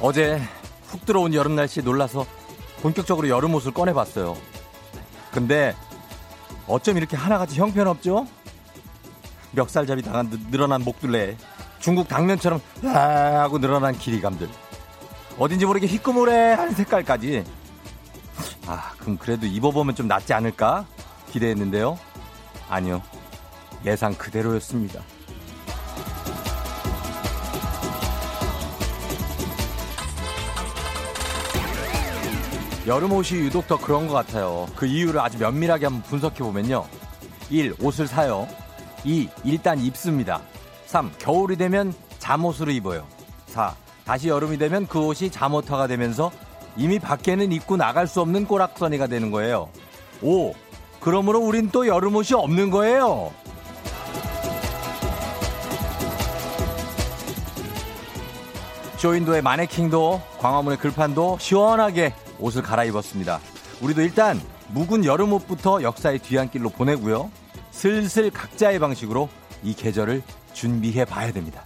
어제 훅 들어온 여름 날씨에 놀라서 본격적으로 여름 옷을 꺼내봤어요. 근데 어쩜 이렇게 하나같이 형편없죠? 멱살잡이 당한 늘어난 목둘레 중국 당면처럼 아 하고 늘어난 길이감들. 어딘지 모르게 희끄무레 한 색깔까지. 아 그럼 그래도 입어보면 좀 낫지 않을까? 기대했는데요. 아니요. 예상 그대로였습니다 여름 옷이 유독 더 그런 것 같아요. 그 이유를 아주 면밀하게 한번 분석해 보면요. 1. 옷을 사요. 2. 일단 입습니다. 3. 겨울이 되면 잠옷으로 입어요. 4. 다시 여름이 되면 그 옷이 잠옷화가 되면서 이미 밖에는 입고 나갈 수 없는 꼬락서니가 되는 거예요. 5. 그러므로 우린 또 여름 옷이 없는 거예요. 쇼윈도의 마네킹도 광화문의 글판도 시원하게 옷을 갈아입었습니다. 우리도 일단 묵은 여름 옷부터 역사의 뒤안길로 보내고요. 슬슬 각자의 방식으로 이 계절을 준비해 봐야 됩니다.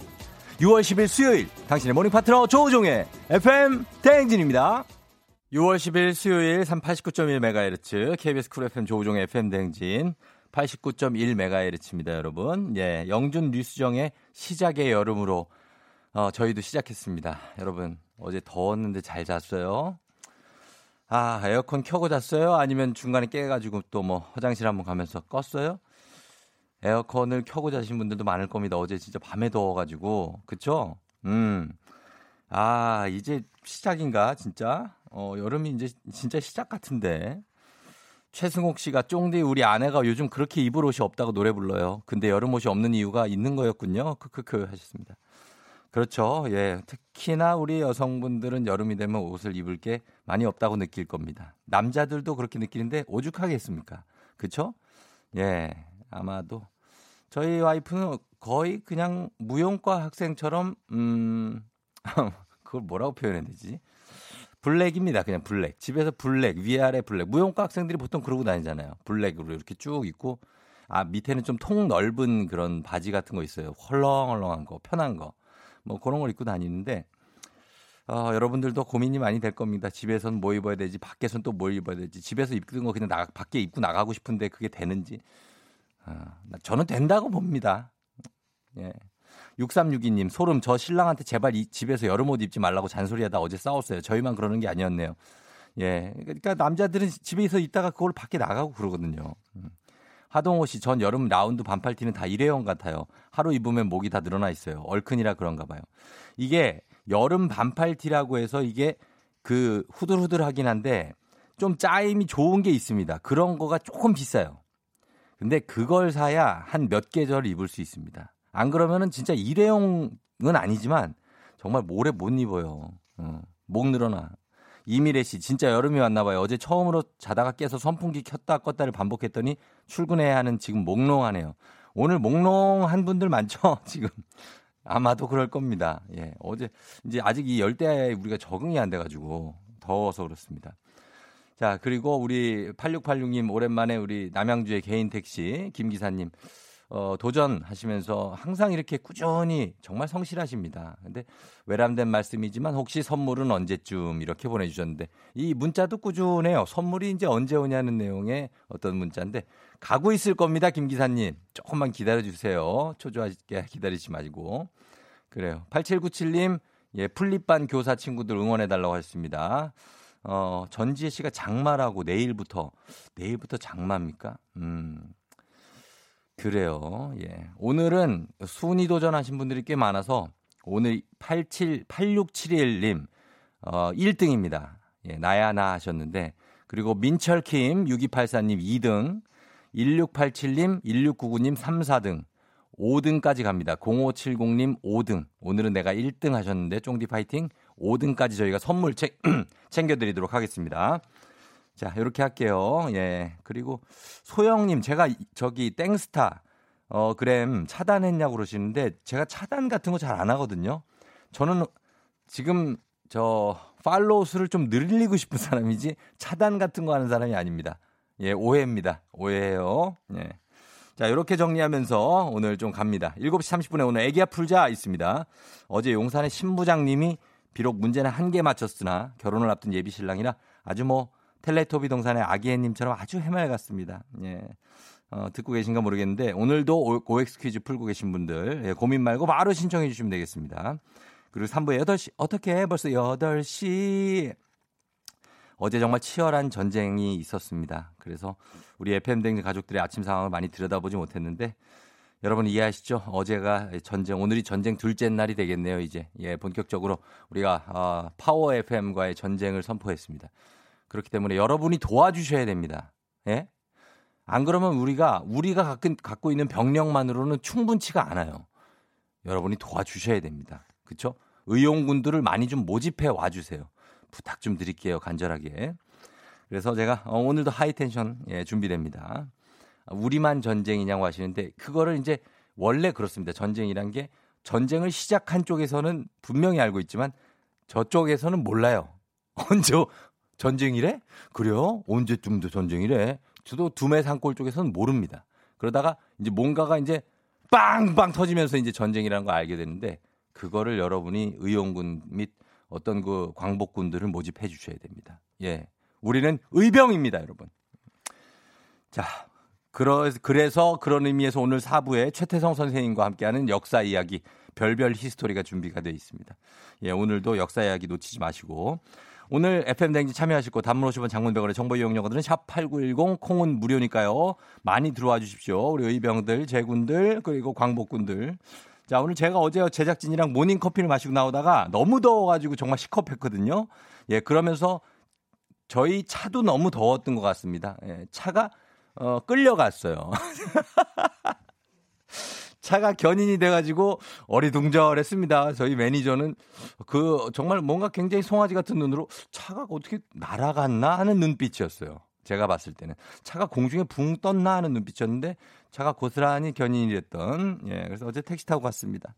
6월 10일 수요일 당신의 모닝 파트너 조우종의 FM 대행진입니다. 6월 10일 수요일 389.1MHz KBS 쿨 FM 조우종의 FM 대행진 89.1MHz입니다, 여러분. 예, 영준 뉴스정의 시작의 여름으로 어, 저희도 시작했습니다. 여러분, 어제 더웠는데 잘 잤어요? 아, 에어컨 켜고 잤어요? 아니면 중간에 깨가지고 또 뭐 화장실 한번 가면서 껐어요? 에어컨을 켜고 자신 분들도 많을 겁니다. 어제 진짜 밤에 더워가지고. 그쵸? 음. 아, 이제 시작인가, 진짜? 어, 여름이 이제 진짜 시작 같은데. 최승옥 씨가 쫑디 우리 아내가 요즘 그렇게 입을 옷이 없다고 노래 불러요. 근데 여름 옷이 없는 이유가 있는 거였군요. 크크크 하셨습니다. 그렇죠. 예. 특히나 우리 여성분들은 여름이 되면 옷을 입을 게 많이 없다고 느낄 겁니다. 남자들도 그렇게 느끼는데 오죽하겠습니까? 그쵸? 예. 아마도 저희 와이프는 거의 그냥 무용과 학생처럼 음 그걸 뭐라고 표현해야 되지? 블랙입니다. 그냥 블랙. 집에서 블랙, 위아래 블랙. 무용과 학생들이 보통 그러고 다니잖아요. 블랙으로 이렇게 쭉 입고 아 밑에는 좀 통 넓은 그런 바지 같은 거 있어요. 헐렁헐렁한 거, 편한 거. 뭐 그런 걸 입고 다니는데 어, 여러분들도 고민이 많이 될 겁니다. 집에선 뭐 입어야 되지, 밖에선 또 뭘 입어야 되지. 집에서 입던 거 그냥 나, 밖에 입고 나가고 싶은데 그게 되는지. 어, 저는 된다고 봅니다. 예. 6362님, 소름, 저 신랑한테 제발 이 집에서 여름 옷 입지 말라고 잔소리하다 어제 싸웠어요. 저희만 그러는 게 아니었네요. 예. 그러니까 남자들은 집에서 있다가 그걸 밖에 나가고 그러거든요. 음. 하동호 씨, 전 여름 라운드 반팔티는 다 일회용 같아요. 하루 입으면 목이 다 늘어나 있어요. 얼큰이라 그런가 봐요. 이게 여름 반팔티라고 해서 이게 그 후들후들하긴 한데 좀 짜임이 좋은 게 있습니다. 그런 거가 조금 비싸요. 근데 그걸 사야 한 몇 계절 입을 수 있습니다. 안 그러면은 진짜 일회용은 아니지만 정말 모래 못 입어요. 어, 목 늘어나. 이미래 씨, 진짜 여름이 왔나 봐요. 어제 처음으로 자다가 깨서 선풍기 켰다 껐다를 반복했더니 출근해야 하는 지금 몽롱하네요. 오늘 몽롱한 분들 많죠? 지금. 아마도 그럴 겁니다. 예. 어제 이제 아직 이 열대야에 우리가 적응이 안 돼 가지고 더워서 그렇습니다. 자, 그리고 우리 8686님 오랜만에 우리 남양주의 개인 택시 김 기사님 어, 도전하시면서 항상 이렇게 꾸준히 정말 성실하십니다. 근데 외람된 말씀이지만 혹시 선물은 언제쯤 이렇게 보내주셨는데 이 문자도 꾸준해요. 선물이 이제 언제 오냐는 내용의 어떤 문자인데 가고 있을 겁니다. 김 기사님. 조금만 기다려주세요. 초조하게 기다리지 마시고. 그래요. 8797님, 예, 풀립반 교사 친구들 응원해달라고 하셨습니다. 어, 전지혜 씨가 장마라고 내일부터, 내일부터 장마입니까? 음, 그래요. 예. 오늘은 순위 도전하신 분들이 꽤 많아서 오늘 87, 8671님, 어, 1등입니다. 예, 나야 나 하셨는데, 그리고 민철킴 6284님 2등, 1687님, 1699님 3, 4등, 5등까지 갑니다. 0570님 5등. 오늘은 내가 1등 하셨는데, 쫑디 파이팅 5등까지 저희가 선물 챙, 챙겨드리도록 하겠습니다. 자, 이렇게 할게요. 예. 그리고 소영님, 제가 저기 땡스타, 어, 그램 차단했냐고 그러시는데, 제가 차단 같은 거 잘 안 하거든요. 저는 지금 저 팔로우 수를 좀 늘리고 싶은 사람이지, 차단 같은 거 하는 사람이 아닙니다. 예, 오해입니다. 오해예요. 예. 자, 이렇게 정리하면서 오늘 좀 갑니다. 7시 30분에 오늘 애기야 풀자 있습니다. 어제 용산의 신부장님이 비록 문제는 한 개 맞췄으나 결혼을 앞둔 예비 신랑이라 아주 뭐 텔레토비 동산의 아기애님처럼 아주 해맑았습니다. 예. 어, 듣고 계신가 모르겠는데 오늘도 OX 퀴즈 풀고 계신 분들 예, 고민 말고 바로 신청해 주시면 되겠습니다. 그리고 3부에 8시 어떻게 벌써 8시 어제 정말 치열한 전쟁이 있었습니다. 그래서 우리 FM 댕 가족들의 아침 상황을 많이 들여다보지 못했는데 여러분 이해하시죠? 어제가 전쟁, 오늘이 전쟁 둘째 날이 되겠네요, 이제. 예, 본격적으로 우리가 어, 파워 FM과의 전쟁을 선포했습니다. 그렇기 때문에 여러분이 도와주셔야 됩니다. 예? 안 그러면 우리가 우리가 갖고, 있는 병력만으로는 충분치가 않아요. 여러분이 도와주셔야 됩니다. 그렇죠? 의용군들을 많이 좀 모집해 와 주세요. 부탁 좀 드릴게요. 간절하게. 그래서 제가 어, 오늘도 하이텐션 예, 준비됩니다. 우리만 전쟁이냐고 하시는데 그거를 이제 원래 그렇습니다. 전쟁이란 게 전쟁을 시작한 쪽에서는 분명히 알고 있지만 저쪽에서는 몰라요. 언제 전쟁이래? 그래요? 언제쯤도 전쟁이래? 저도 두메 산골 쪽에서는 모릅니다. 그러다가 이제 뭔가가 이제 빵빵 터지면서 이제 전쟁이라는 걸 알게 되는데 그거를 여러분이 의용군 및 어떤 그 광복군들을 모집해 주셔야 됩니다. 예. 우리는 의병입니다, 여러분. 자, 그러, 그래서 그런 의미에서 오늘 4부에 최태성 선생님과 함께하는 역사 이야기, 별별 히스토리가 준비가 되어 있습니다. 예, 오늘도 역사 이야기 놓치지 마시고. 오늘 FM 댕지 참여하실 거 단문 50원 장문 100원의 정보 이용료 드는 샵8910 콩은 무료니까요. 많이 들어와 주십시오. 우리 의병들, 제군들, 그리고 광복군들. 자, 오늘 제가 어제 제작진이랑 모닝 커피를 마시고 나오다가 너무 더워가지고 정말 식겁했거든요. 예, 그러면서 저희 차도 너무 더웠던 것 같습니다. 예, 차가 어, 끌려갔어요. 차가 견인이 돼가지고 어리둥절했습니다. 저희 매니저는 그 정말 뭔가 굉장히 송아지 같은 눈으로 차가 어떻게 날아갔나 하는 눈빛이었어요. 제가 봤을 때는 차가 공중에 붕 떴나 하는 눈빛이었는데 차가 고스란히 견인이 됐던 예 그래서 어제 택시 타고 갔습니다.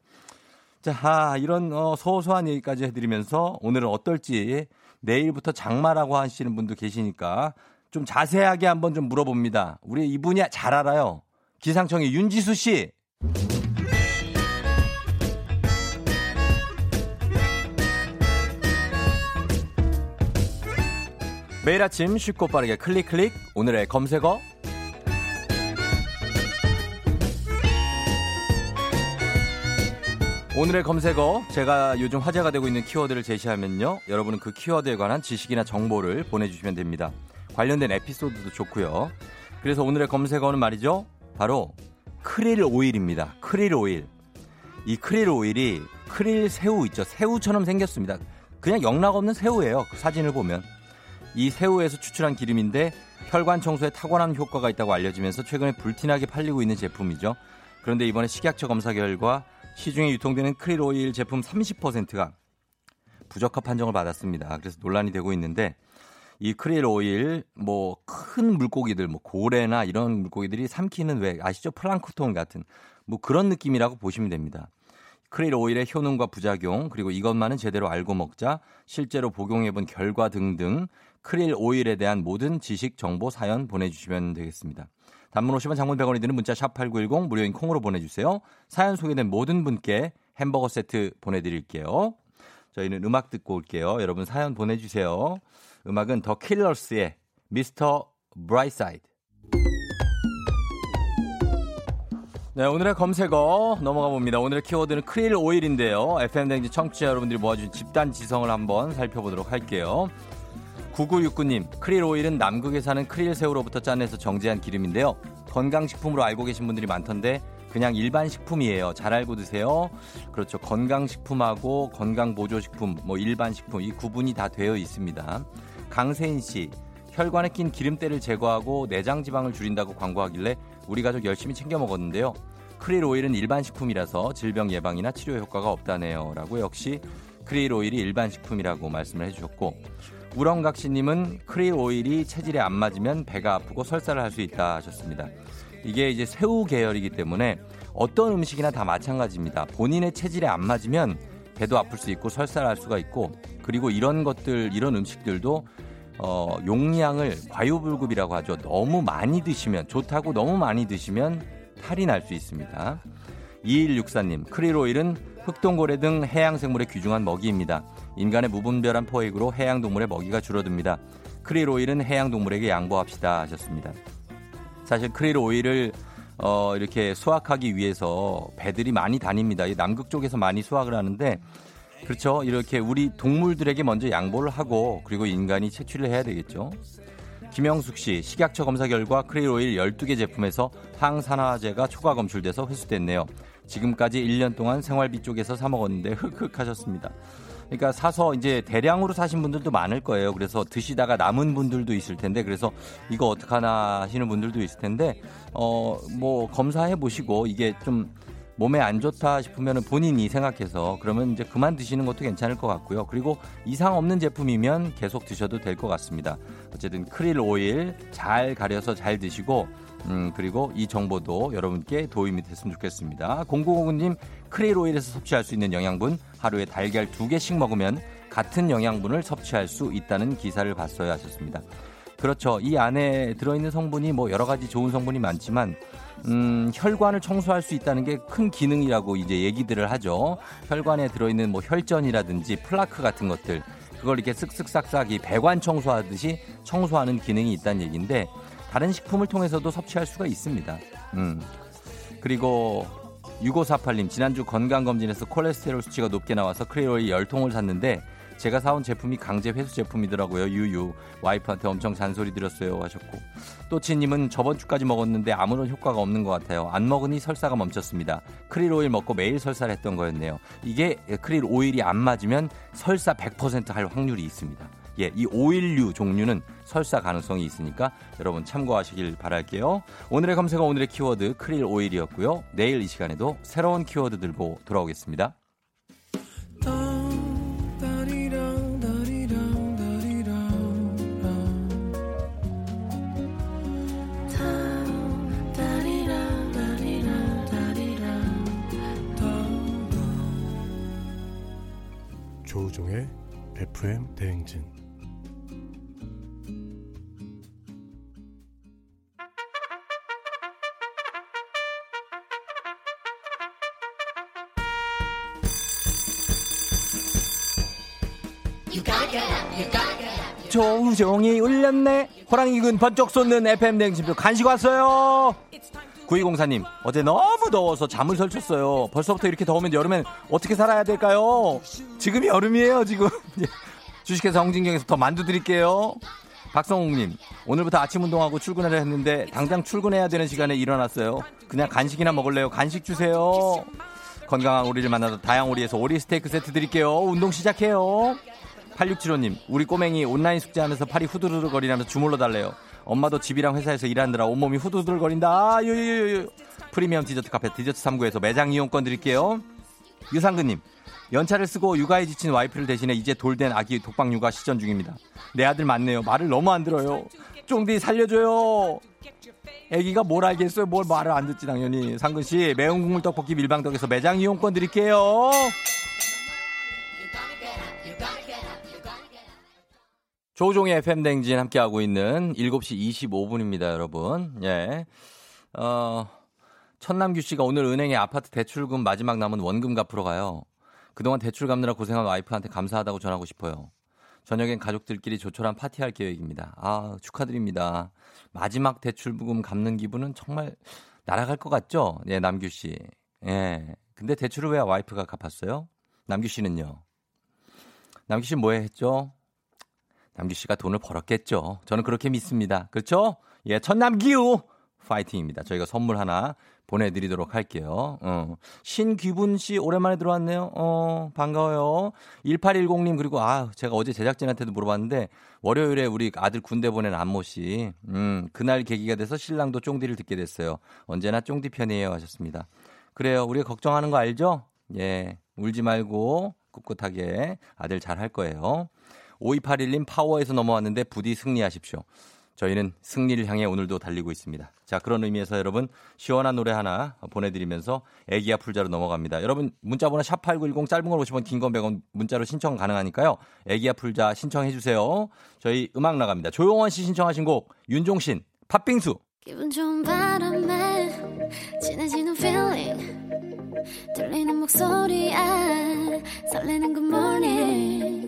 자 아, 이런 어, 소소한 얘기까지 해드리면서 오늘은 어떨지 내일부터 장마라고 하시는 분도 계시니까 좀 자세하게 한번 좀 물어봅니다. 우리 이분이 잘 알아요. 기상청의 윤지수 씨. 매일 아침 쉽고 빠르게 클릭 클릭 오늘의 검색어. 오늘의 검색어 제가 요즘 화제가 되고 있는 키워드를 제시하면요. 여러분은 그 키워드에 관한 지식이나 정보를 보내주시면 됩니다. 관련된 에피소드도 좋고요. 그래서 오늘의 검색어는 말이죠. 바로 크릴 오일입니다. 크릴 오일. 이 크릴 오일이 크릴 새우 있죠? 새우처럼 생겼습니다. 그냥 영락 없는 새우예요 그 사진을 보면. 이 새우에서 추출한 기름인데 혈관 청소에 탁월한 효과가 있다고 알려지면서 최근에 불티나게 팔리고 있는 제품이죠. 그런데 이번에 식약처 검사 결과 시중에 유통되는 크릴 오일 제품 30%가 부적합 판정을 받았습니다. 그래서 논란이 되고 있는데 이 크릴 오일 뭐 큰 물고기들 뭐 고래나 이런 물고기들이 삼키는 왜 아시죠? 플랑크톤 같은 뭐 그런 느낌이라고 보시면 됩니다. 크릴 오일의 효능과 부작용 그리고 이것만은 제대로 알고 먹자 실제로 복용해본 결과 등등 크릴 오일에 대한 모든 지식, 정보, 사연 보내주시면 되겠습니다. 단문 50원 장문 100원이 드는 문자 샵 8910 무료인 콩으로 보내주세요. 사연 소개된 모든 분께 햄버거 세트 보내드릴게요. 저희는 음악 듣고 올게요. 여러분 사연 보내주세요. 음악은 The Killers의 Mr. Brightside. 네, 오늘의 검색어 넘어가 봅니다. 오늘의 키워드는 크릴 오일인데요. FM댕지 청취자 여러분들이 모아준 집단 지성을 한번 살펴보도록 할게요. 9969님, 크릴 오일은 남극에 사는 크릴 새우로부터 짜내서 정제한 기름인데요. 건강식품으로 알고 계신 분들이 많던데 그냥 일반 식품이에요. 잘 알고 드세요. 그렇죠. 건강식품하고 건강보조식품, 뭐 일반식품 이 구분이 다 되어 있습니다. 강세인 씨, 혈관에 낀 기름때를 제거하고 내장 지방을 줄인다고 광고하길래 우리 가족 열심히 챙겨 먹었는데요. 크릴 오일은 일반 식품이라서 질병 예방이나 치료 효과가 없다네요. 라고 역시 크릴 오일이 일반 식품이라고 말씀을 해주셨고 우렁각시님은 크릴 오일이 체질에 안 맞으면 배가 아프고 설사를 할 수 있다 하셨습니다. 이게 이제 새우 계열이기 때문에 어떤 음식이나 다 마찬가지입니다. 본인의 체질에 안 맞으면 배도 아플 수 있고 설사를 할 수가 있고 그리고 이런 것들 이런 음식들도 어, 용량을 과유불급이라고 하죠. 너무 많이 드시면 좋다고 너무 많이 드시면 탈이 날 수 있습니다. 2164님 크릴 오일은 흑동고래 등 해양생물의 귀중한 먹이입니다. 인간의 무분별한 포획으로 해양동물의 먹이가 줄어듭니다. 크릴 오일은 해양동물에게 양보합시다 하셨습니다. 사실 크릴 오일을 어, 이렇게 수확하기 위해서 배들이 많이 다닙니다. 남극 쪽에서 많이 수확을 하는데 그렇죠. 이렇게 우리 동물들에게 먼저 양보를 하고 그리고 인간이 채취를 해야 되겠죠. 김영숙 씨, 식약처 검사 결과 크릴 오일 12개 제품에서 항산화제가 초과 검출돼서 회수됐네요. 지금까지 1년 동안 생활비 쪽에서 사 먹었는데 흑흑 하셨습니다. 그러니까 사서 이제 대량으로 사신 분들도 많을 거예요. 그래서 드시다가 남은 분들도 있을 텐데 그래서 이거 어떡하나 하시는 분들도 있을 텐데 어 뭐 검사해 보시고 이게 좀 몸에 안 좋다 싶으면 본인이 생각해서 그러면 이제 그만 드시는 것도 괜찮을 것 같고요. 그리고 이상 없는 제품이면 계속 드셔도 될 것 같습니다. 어쨌든 크릴 오일 잘 가려서 잘 드시고 음, 그리고 이 정보도 여러분께 도움이 됐으면 좋겠습니다. 0909님, 크릴 오일에서 섭취할 수 있는 영양분, 하루에 달걀 두 개씩 먹으면 같은 영양분을 섭취할 수 있다는 기사를 봤어요 하셨습니다. 그렇죠. 이 안에 들어있는 성분이 뭐 여러 가지 좋은 성분이 많지만, 음, 혈관을 청소할 수 있다는 게 큰 기능이라고 이제 얘기들을 하죠. 혈관에 들어있는 뭐 혈전이라든지 플라크 같은 것들, 그걸 이렇게 쓱쓱 싹싹 이 배관 청소하듯이 청소하는 기능이 있다는 얘기인데, 다른 식품을 통해서도 섭취할 수가 있습니다. 음. 그리고 6548님 지난주 건강검진에서 콜레스테롤 수치가 높게 나와서 크레올 열통을 샀는데 제가 사온 제품이 강제 회수 제품이더라고요. 유유. 와이프한테 엄청 잔소리 드렸어요. 하셨고. 또치님은 저번 주까지 먹었는데 아무런 효과가 없는 것 같아요. 안 먹으니 설사가 멈췄습니다. 크릴 오일 먹고 매일 설사를 했던 거였네요. 이게 크릴 오일이 안 맞으면 설사 100%할 확률이 있습니다. 예, 이 오일류 종류는 설사 가능성이 있으니까 여러분 참고하시길 바랄게요. 오늘의 검색어 오늘의 키워드 크릴 오일이었고요. 내일 이 시간에도 새로운 키워드 들고 돌아오겠습니다. 조우종의 FM 대행진 조우종이 울렸네. 호랑이군 번쩍 쏟는 FM 냉심표 간식 왔어요. 9204님, 어제 너무 더워서 잠을 설쳤어요. 벌써부터 이렇게 더우면 여름엔 어떻게 살아야 될까요? 지금이 여름이에요, 지금. 주식회사 홍진경에서 더 만두 드릴게요. 박성욱님, 오늘부터 아침 운동하고 출근을 했는데 당장 출근해야 되는 시간에 일어났어요. 그냥 간식이나 먹을래요. 간식 주세요. 건강한 오리를 만나서 다양오리에서 오리 스테이크 세트 드릴게요. 운동 시작해요. 8675님, 우리 꼬맹이 온라인 숙제하면서 팔이 후두르거리면서 주물러 달래요. 엄마도 집이랑 회사에서 일하느라 온몸이 후두들 거린다. 아, 유유유. 프리미엄 디저트 카페 디저트 3구에서 매장 이용권 드릴게요. 유상근님, 연차를 쓰고 육아에 지친 와이프를 대신해 이제 돌된 아기 독방 육아 시전 중입니다. 내 아들 맞네요. 말을 너무 안 들어요. 쫑디 살려줘요. 애기가 뭘 알겠어요? 뭘 말을 안 듣지 당연히. 상근 씨 매운 국물 떡볶이 밀방떡에서 매장 이용권 드릴게요. 조종의 FM 댕진 함께하고 있는 7시 25분입니다, 여러분. 예. 어, 천남규 씨가 오늘 은행에 아파트 대출금 마지막 남은 원금 갚으러 가요. 그동안 대출 갚느라 고생한 와이프한테 감사하다고 전하고 싶어요. 저녁엔 가족들끼리 조촐한 파티할 계획입니다. 아, 축하드립니다. 마지막 대출금 갚는 기분은 정말 날아갈 것 같죠? 예, 남규 씨. 예. 근데 대출을 왜 와이프가 갚았어요? 남규 씨는요? 남규 씨 뭐해 했죠? 남규 씨가 돈을 벌었겠죠. 저는 그렇게 믿습니다. 그렇죠? 예, 천남규 파이팅입니다. 저희가 선물 하나 보내드리도록 할게요. 어. 신귀분 씨 오랜만에 들어왔네요. 어, 반가워요. 1810님 그리고 아 제가 어제 제작진한테도 물어봤는데 월요일에 우리 아들 군대 보낸 안모 씨, 음 그날 계기가 돼서 신랑도 쫑디를 듣게 됐어요. 언제나 쫑디 편이에요 하셨습니다. 그래요. 우리가 걱정하는 거 알죠? 예, 울지 말고 꿋꿋하게 아들 잘 할 거예요. 5281님 파워에서 넘어왔는데 부디 승리하십시오. 저희는 승리를 향해 오늘도 달리고 있습니다. 자, 그런 의미에서 여러분 시원한 노래 하나 보내드리면서 애기야 풀자로 넘어갑니다. 여러분 문자번호 샵8910 짧은 걸 50원 긴 건 100원 문자로 신청 가능하니까요. 애기야 풀자 신청해 주세요. 저희 음악 나갑니다. 조용원 씨 신청하신 곡 윤종신 팥빙수 기분 좋은 바람에 진해지는 feeling 들리는 목소리에 설레는 good morning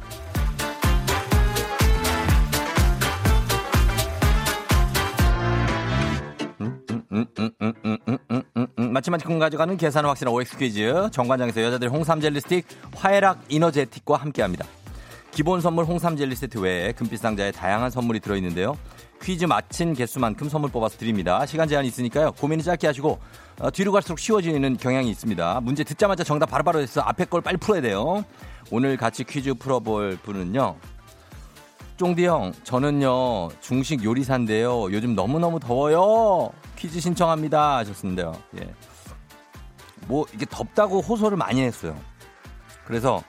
마치마치큼 가져가는 계산은 확실한 OX 퀴즈. 정관장에서 여자들 홍삼 젤리 스틱 화해락 이너제틱과 함께합니다. 기본 선물 홍삼 젤리 세트 외에 금빛 상자에 다양한 선물이 들어있는데요. 퀴즈 마친 개수만큼 선물 뽑아서 드립니다. 시간 제한이 있으니까요. 고민이 짧게 하시고 어, 뒤로 갈수록 쉬워지는 경향이 있습니다. 문제 듣자마자 정답 바로바로 해서 앞에 걸 빨리 풀어야 돼요. 오늘 같이 퀴즈 풀어볼 분은요. 쫑디 형, 저는요, 중식 요리사인데요. 요즘 너무 너무 더워요. 퀴즈 신청합니다. 하셨는데요. 예. 뭐, 이게 덥다고 호소를 많이 했어요. 그래서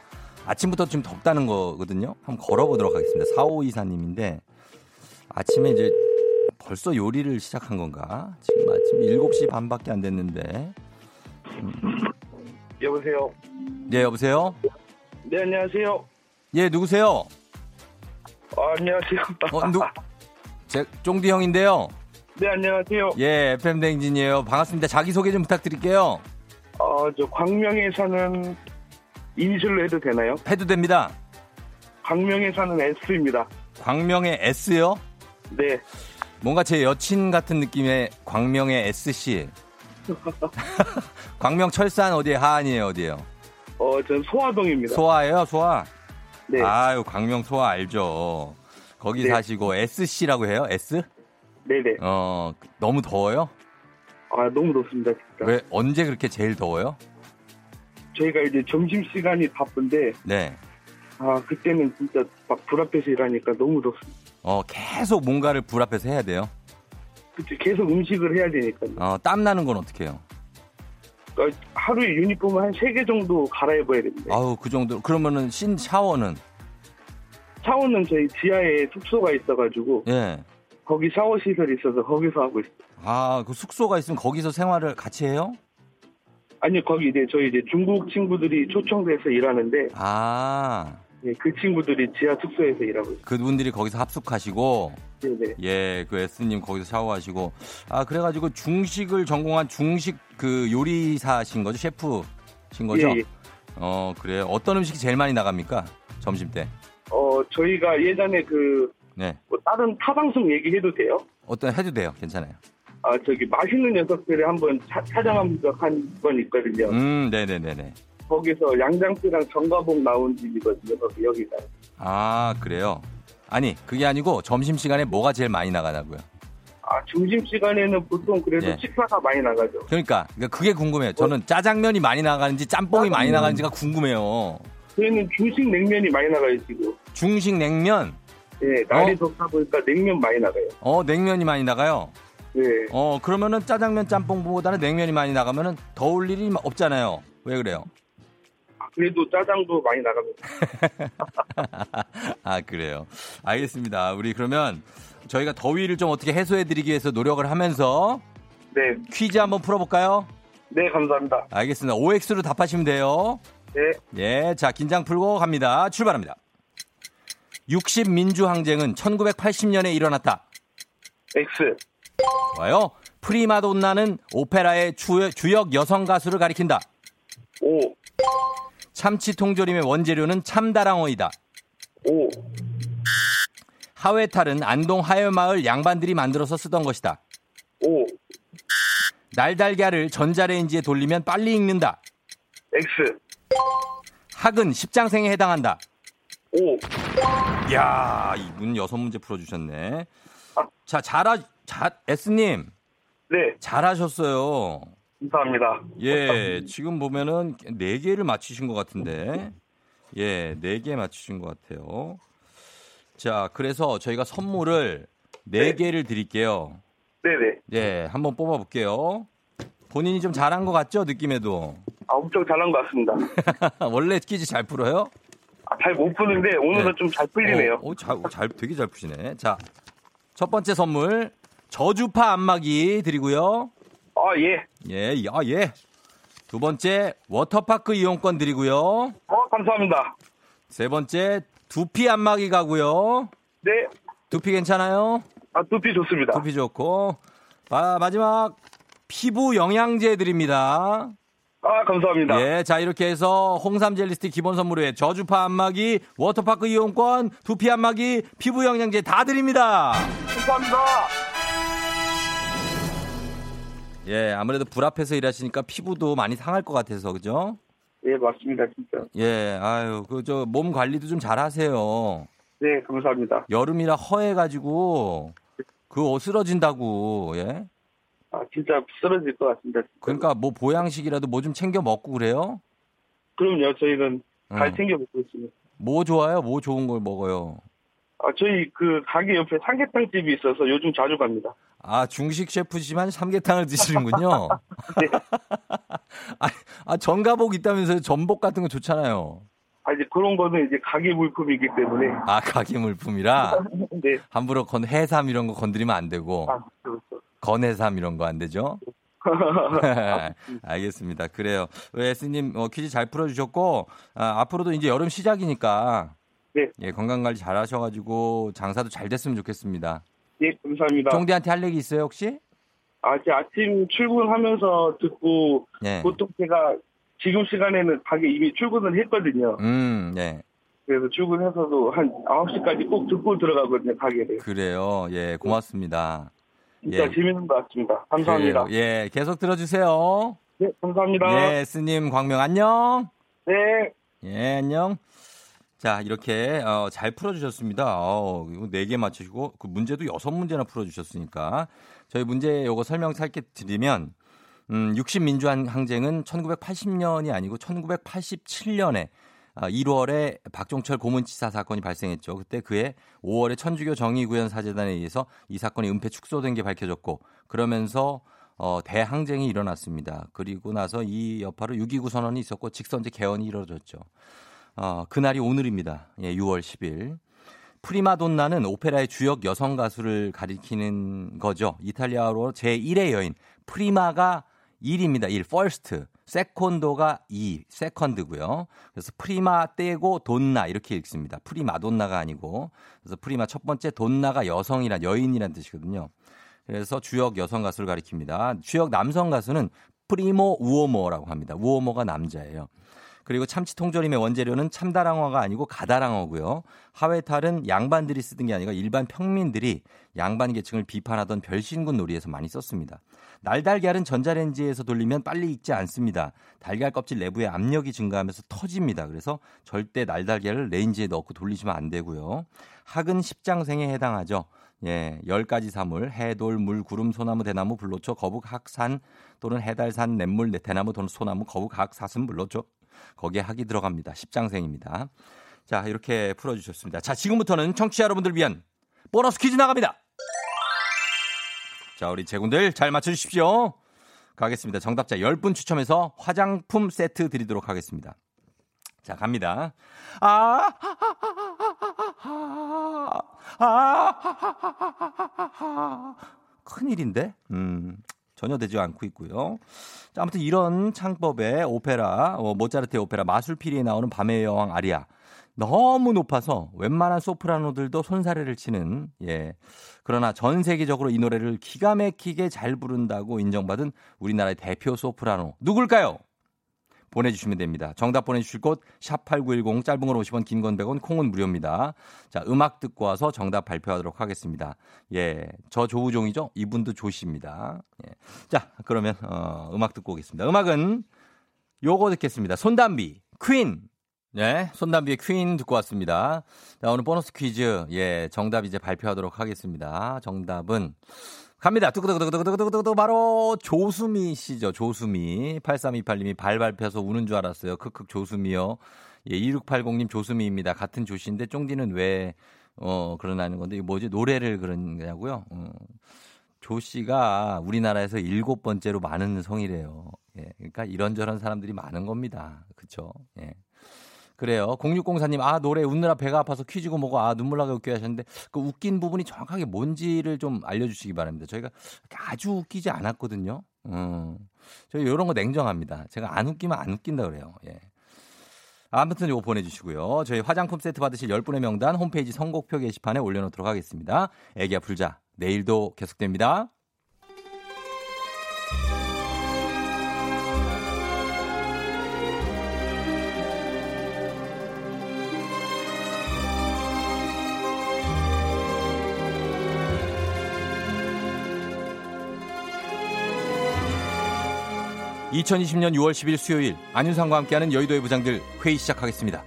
아침부터 좀 덥다는 거거든요. 한번 걸어보도록 하겠습니다. 4524님인데, 아침에 이제 벌써 요리를 시작한 건가? 지금 아침 7시 반밖에 안 됐는데. 여보세요. 네, 여보세요? 네 안녕하세요. 예, 누구세요? 아, 안녕하세요. 어, 누, 제, 쫑디 형인데요. 네 안녕하세요. 예, FM 댕진이에요. 반갑습니다. 자기소개 좀 부탁드릴게요. 어 저 광명에 사는 이니셜로 해도 되나요? 해도 됩니다. 광명에 사는 S입니다. 광명의 S요? 네. 뭔가 제 여친 같은 느낌의 광명의 SC. 광명 철산 어디에 하안이에요, 어디에요? 어 전 소화동입니다. 소아예요, 소아? 네. 아유, 광명 소아 알죠. 거기 네. 사시고 SC라고 해요? S? 네네. 어, 너무 더워요? 아 너무 덥습니다 진짜. 왜 언제 그렇게 제일 더워요? 저희가 이제 점심 시간이 바쁜데 네. 아 그때는 진짜 막 불 앞에서 일하니까 너무 덥습니다. 어, 계속 뭔가를 불 앞에서 해야 돼요. 그치 계속 음식을 해야 되니까요. 어, 땀 나는 건 어떻게 해요? 그러니까 하루에 유니폼을 한 세 개 정도 갈아입어야 됩니다. 아우, 그 정도. 그러면은 신 샤워는 샤워는 저희 지하에 숙소가 있어가지고 예. 거기 샤워 시설이 있어서 거기서 하고 있어요. 아, 그 숙소가 있으면 거기서 생활을 같이 해요? 아니요, 거기 이제 저희 이제 중국 친구들이 초청돼서 일하는데, 아, 예, 그 친구들이 지하 숙소에서 일하고 있어요. 그분들이 거기서 합숙하시고, 네네. 예, 그 S님 거기서 샤워하시고, 아, 그래가지고 중식을 전공한 중식 그 요리사신 거죠? 셰프신 거죠? 예, 예. 어, 그래요. 어떤 음식이 제일 많이 나갑니까? 점심 때. 어, 저희가 예전에 그, 네. 뭐 다른 타 방송 얘기해도 돼요? 어떤 해도 돼요. 괜찮아요. 아, 저기 맛있는 녀석들을 한번 차- 촬영한 적한번 있거든요. 음, 네네네네. 거기서 양장피랑 정가복 나온 집이거든요, 거기, 여기가. 아, 그래요. 아니, 그게 아니고 점심 시간에 뭐가 제일 많이 나가냐고요. 아, 점심 시간에는 보통 그래도 예. 식사가 많이 나가죠. 그러니까, 그러니까 그게 궁금해요. 저는 짜장면이 많이 나가는지 짬뽕이 많이 짜장면. 나가는지가 궁금해요. 저희는 중식 냉면이 많이 나가요, 지금. 중식 냉면, 예, 날이 어? 덥다 보니까 냉면 많이 나가요. 어, 냉면이 많이 나가요. 예. 어, 그러면은 짜장면 짬뽕보다는 냉면이 많이 나가면은 더울 일이 없잖아요. 왜 그래요? 아, 그래도 짜장도 많이 나갑니다. 아, 그래요. 알겠습니다. 우리 그러면 저희가 더위를 좀 어떻게 해소해드리기 위해서 노력을 하면서 네. 퀴즈 한번 풀어볼까요? 네, 감사합니다. 알겠습니다. OX로 답하시면 돼요. 네. 예, 자, 긴장 풀고 갑니다. 출발합니다. 60 민주항쟁은 1980년에 일어났다. X. 좋아요. 프리마돈나는 오페라의 주, 주역 여성 가수를 가리킨다. O. 참치 통조림의 원재료는 참다랑어이다. O. 하회탈은 안동 하회마을 양반들이 만들어서 쓰던 것이다. O. 날달걀을 전자레인지에 돌리면 빨리 익는다. X. 학은 십장생에 해당한다. O. 이야, 이분 여섯 문제 풀어주셨네. 아. 자, 잘하, 자, S님, 네. 잘하셨어요. 감사합니다. 예, 지금 보면은 네 개를 맞추신 것 같은데. 예, 네 개 맞추신 것 같아요. 자, 그래서 저희가 선물을 네 네. 개를 드릴게요. 네네. 예, 한번 뽑아볼게요. 본인이 좀 잘한 것 같죠? 느낌에도. 아, 엄청 잘한 것 같습니다. 원래 퀴즈 잘 풀어요? 아, 잘못 푸는데 오늘은 네. 좀잘 풀리네요. 어, 어, 잘, 잘, 되게 잘 푸시네. 자, 첫 번째 선물. 저주파 안마기 드리고요. 아, 예. 예, 아, 예. 두 번째, 워터파크 이용권 드리고요. 어, 감사합니다. 세 번째, 두피 안마기 가고요. 네. 두피 괜찮아요? 아, 두피 좋습니다. 두피 좋고. 아, 마지막, 피부 영양제 드립니다. 아, 감사합니다. 예, 자, 이렇게 해서 홍삼 젤리스틱 기본 선물에 저주파 안마기, 워터파크 이용권, 두피 안마기, 피부 영양제 다 드립니다. 감사합니다. 예, 아무래도 불 앞에서 일하시니까 피부도 많이 상할 것 같아서, 그죠? 예, 맞습니다, 진짜. 예, 아유, 그, 저, 몸 관리도 좀 잘 하세요. 네, 감사합니다. 여름이라 허해가지고, 그 쓰러진다고, 예? 아, 진짜 쓰러질 것 같습니다. 그러니까 뭐 보양식이라도 뭐 좀 챙겨 먹고 그래요? 그럼요, 저희는 잘 응. 챙겨 먹고 있습니다. 뭐 좋아요? 뭐 좋은 걸 먹어요? 아, 저희 그 가게 옆에 삼계탕 집이 있어서 요즘 자주 갑니다. 아, 중식 셰프지만 삼계탕을 드시는군요. 네. 아, 아, 전가복 있다면서요? 전복 같은 거 좋잖아요. 아, 이제 그런 거는 이제 가게 물품이기 때문에. 아, 가게 물품이라 네. 함부로 건 해삼 이런 거 건드리면 안 되고 아, 그렇죠. 건해삼 이런 거 안 되죠? 알겠습니다. 그래요. 왜 S님 어, 퀴즈 잘 풀어주셨고 아, 앞으로도 이제 여름 시작이니까 네. 예, 건강 관리 잘 하셔가지고 장사도 잘 됐으면 좋겠습니다. 예, 감사합니다. 쫑디한테 할 얘기 있어요 혹시? 아, 제 아침 출근하면서 듣고 네. 보통 제가 지금 시간에는 가게 이미 출근을 했거든요. 음, 네. 그래서 출근해서도 한 9시까지 꼭 듣고 들어가거든요, 가게를. 그래요. 예, 고맙습니다. 진짜 예. 재밌는 것 같습니다. 감사합니다. 그래요. 예, 계속 들어주세요. 네, 감사합니다. 예, 스님 광명 안녕. 네. 예, 안녕. 자, 이렇게 어, 잘 풀어주셨습니다. 어, 이거 4개 맞추시고 그 문제도 6문제나 풀어주셨으니까 저희 문제 요거 설명 짧게 드리면 음, 60민주한 항쟁은 1980년이 아니고 1987년에 1월에 박종철 고문치사 사건이 발생했죠. 그때 그해 5월에 천주교 정의구현 사재단에 의해서 이 사건이 은폐 축소된 게 밝혀졌고 그러면서 어, 대항쟁이 일어났습니다. 그리고 나서 이 여파로 6.29 선언이 있었고 직선제 개헌이 이루어졌죠. 어, 그날이 오늘입니다. 예, 6월 10일. 프리마돈나는 오페라의 주역 여성 가수를 가리키는 거죠. 이탈리아어로 제1의 여인. prima가 1입니다. 1. first. secondo가 2. second고요. 그래서 prima 떼고 donna 이렇게 읽습니다. 프리마돈나가 아니고. 그래서 prima 첫 번째 donna가 여성이란 여인이란 뜻이거든요. 그래서 주역 여성 가수를 가리킵니다. 주역 남성 가수는 primo uomo라고 합니다. uomo가 남자예요. 그리고 참치 통조림의 원재료는 참다랑어가 아니고 가다랑어고요. 하회탈은 양반들이 쓰던 게 아니라 일반 평민들이 양반 계층을 비판하던 별신굿 놀이에서 많이 썼습니다. 날달걀은 전자레인지에서 돌리면 빨리 익지 않습니다. 달걀 껍질 내부에 압력이 증가하면서 터집니다. 그래서 절대 날달걀을 레인지에 넣고 돌리시면 안 되고요. 학은 십장생에 해당하죠. 예, 10가지 사물, 해, 돌, 물, 구름, 소나무, 대나무, 불로초, 거북, 학, 산 또는 해달산, 냇물, 대나무, 돈, 소나무, 거북, 학, 사슴, 불로초. 거기에 학이 들어갑니다. 십장생입니다. 자, 이렇게 풀어주셨습니다. 자, 지금부터는 청취자 여러분들 위한 보너스 퀴즈 나갑니다. 자, 우리 제군들 잘 맞춰주십시오. 가겠습니다. 정답자 10분 추첨해서 화장품 세트 드리도록 하겠습니다. 자, 갑니다. 아, 아, 큰일인데? 음, 전혀 되지 않고 있고요. 자, 아무튼 이런 창법의 오페라, 어, 모차르트의 오페라 마술피리에 나오는 밤의 여왕 아리아. 너무 높아서 웬만한 소프라노들도 손사래를 치는, 예. 그러나 전 세계적으로 이 노래를 기가 막히게 잘 부른다고 인정받은 우리나라의 대표 소프라노. 누굴까요? 보내주시면 됩니다. 정답 보내주실 곳, 샵8910, 짧은 걸 50원, 긴 건 100원, 콩은 무료입니다. 자, 음악 듣고 와서 정답 발표하도록 하겠습니다. 예, 저 조우종이죠? 이분도 조씨입니다. 예. 자, 그러면, 어, 음악 듣고 오겠습니다. 음악은 요거 듣겠습니다. 손담비, 퀸. 네, 손담비의 퀸 듣고 왔습니다. 자, 오늘 보너스 퀴즈, 예, 정답 이제 발표하도록 하겠습니다. 정답은, 갑니다. 뚜구뚜구뚜구뚜구뚜구뚜구 바로 조수미 씨죠. 조수미. 8328님이 발 밟혀서 우는 줄 알았어요. 크크 조수미요. 예, 2680님 조수미입니다. 같은 조씨인데 쫑디는 왜, 어, 그러나는 건데, 이게 뭐지? 노래를 그러냐고요? 어. 조 씨가 우리나라에서 일곱 번째로 많은 성이래요. 예. 그러니까 이런저런 사람들이 많은 겁니다. 그쵸? 예. 그래요. 0604님, 아, 노래 웃느라 배가 아파서 퀴즈고 뭐고, 아, 눈물 나게 웃겨 하셨는데, 그 웃긴 부분이 정확하게 뭔지를 좀 알려주시기 바랍니다. 저희가 아주 웃기지 않았거든요. 음. 저희 이런 거 냉정합니다. 제가 안 웃기면 안 웃긴다 그래요. 예. 아무튼 이거 보내주시고요. 저희 화장품 세트 받으실 10분의 명단 홈페이지 선곡표 게시판에 올려놓도록 하겠습니다. 애기야 풀자. 내일도 계속됩니다. 2020년 6월 10일 수요일 안윤상과 함께하는 여의도의 부장들 회의 시작하겠습니다.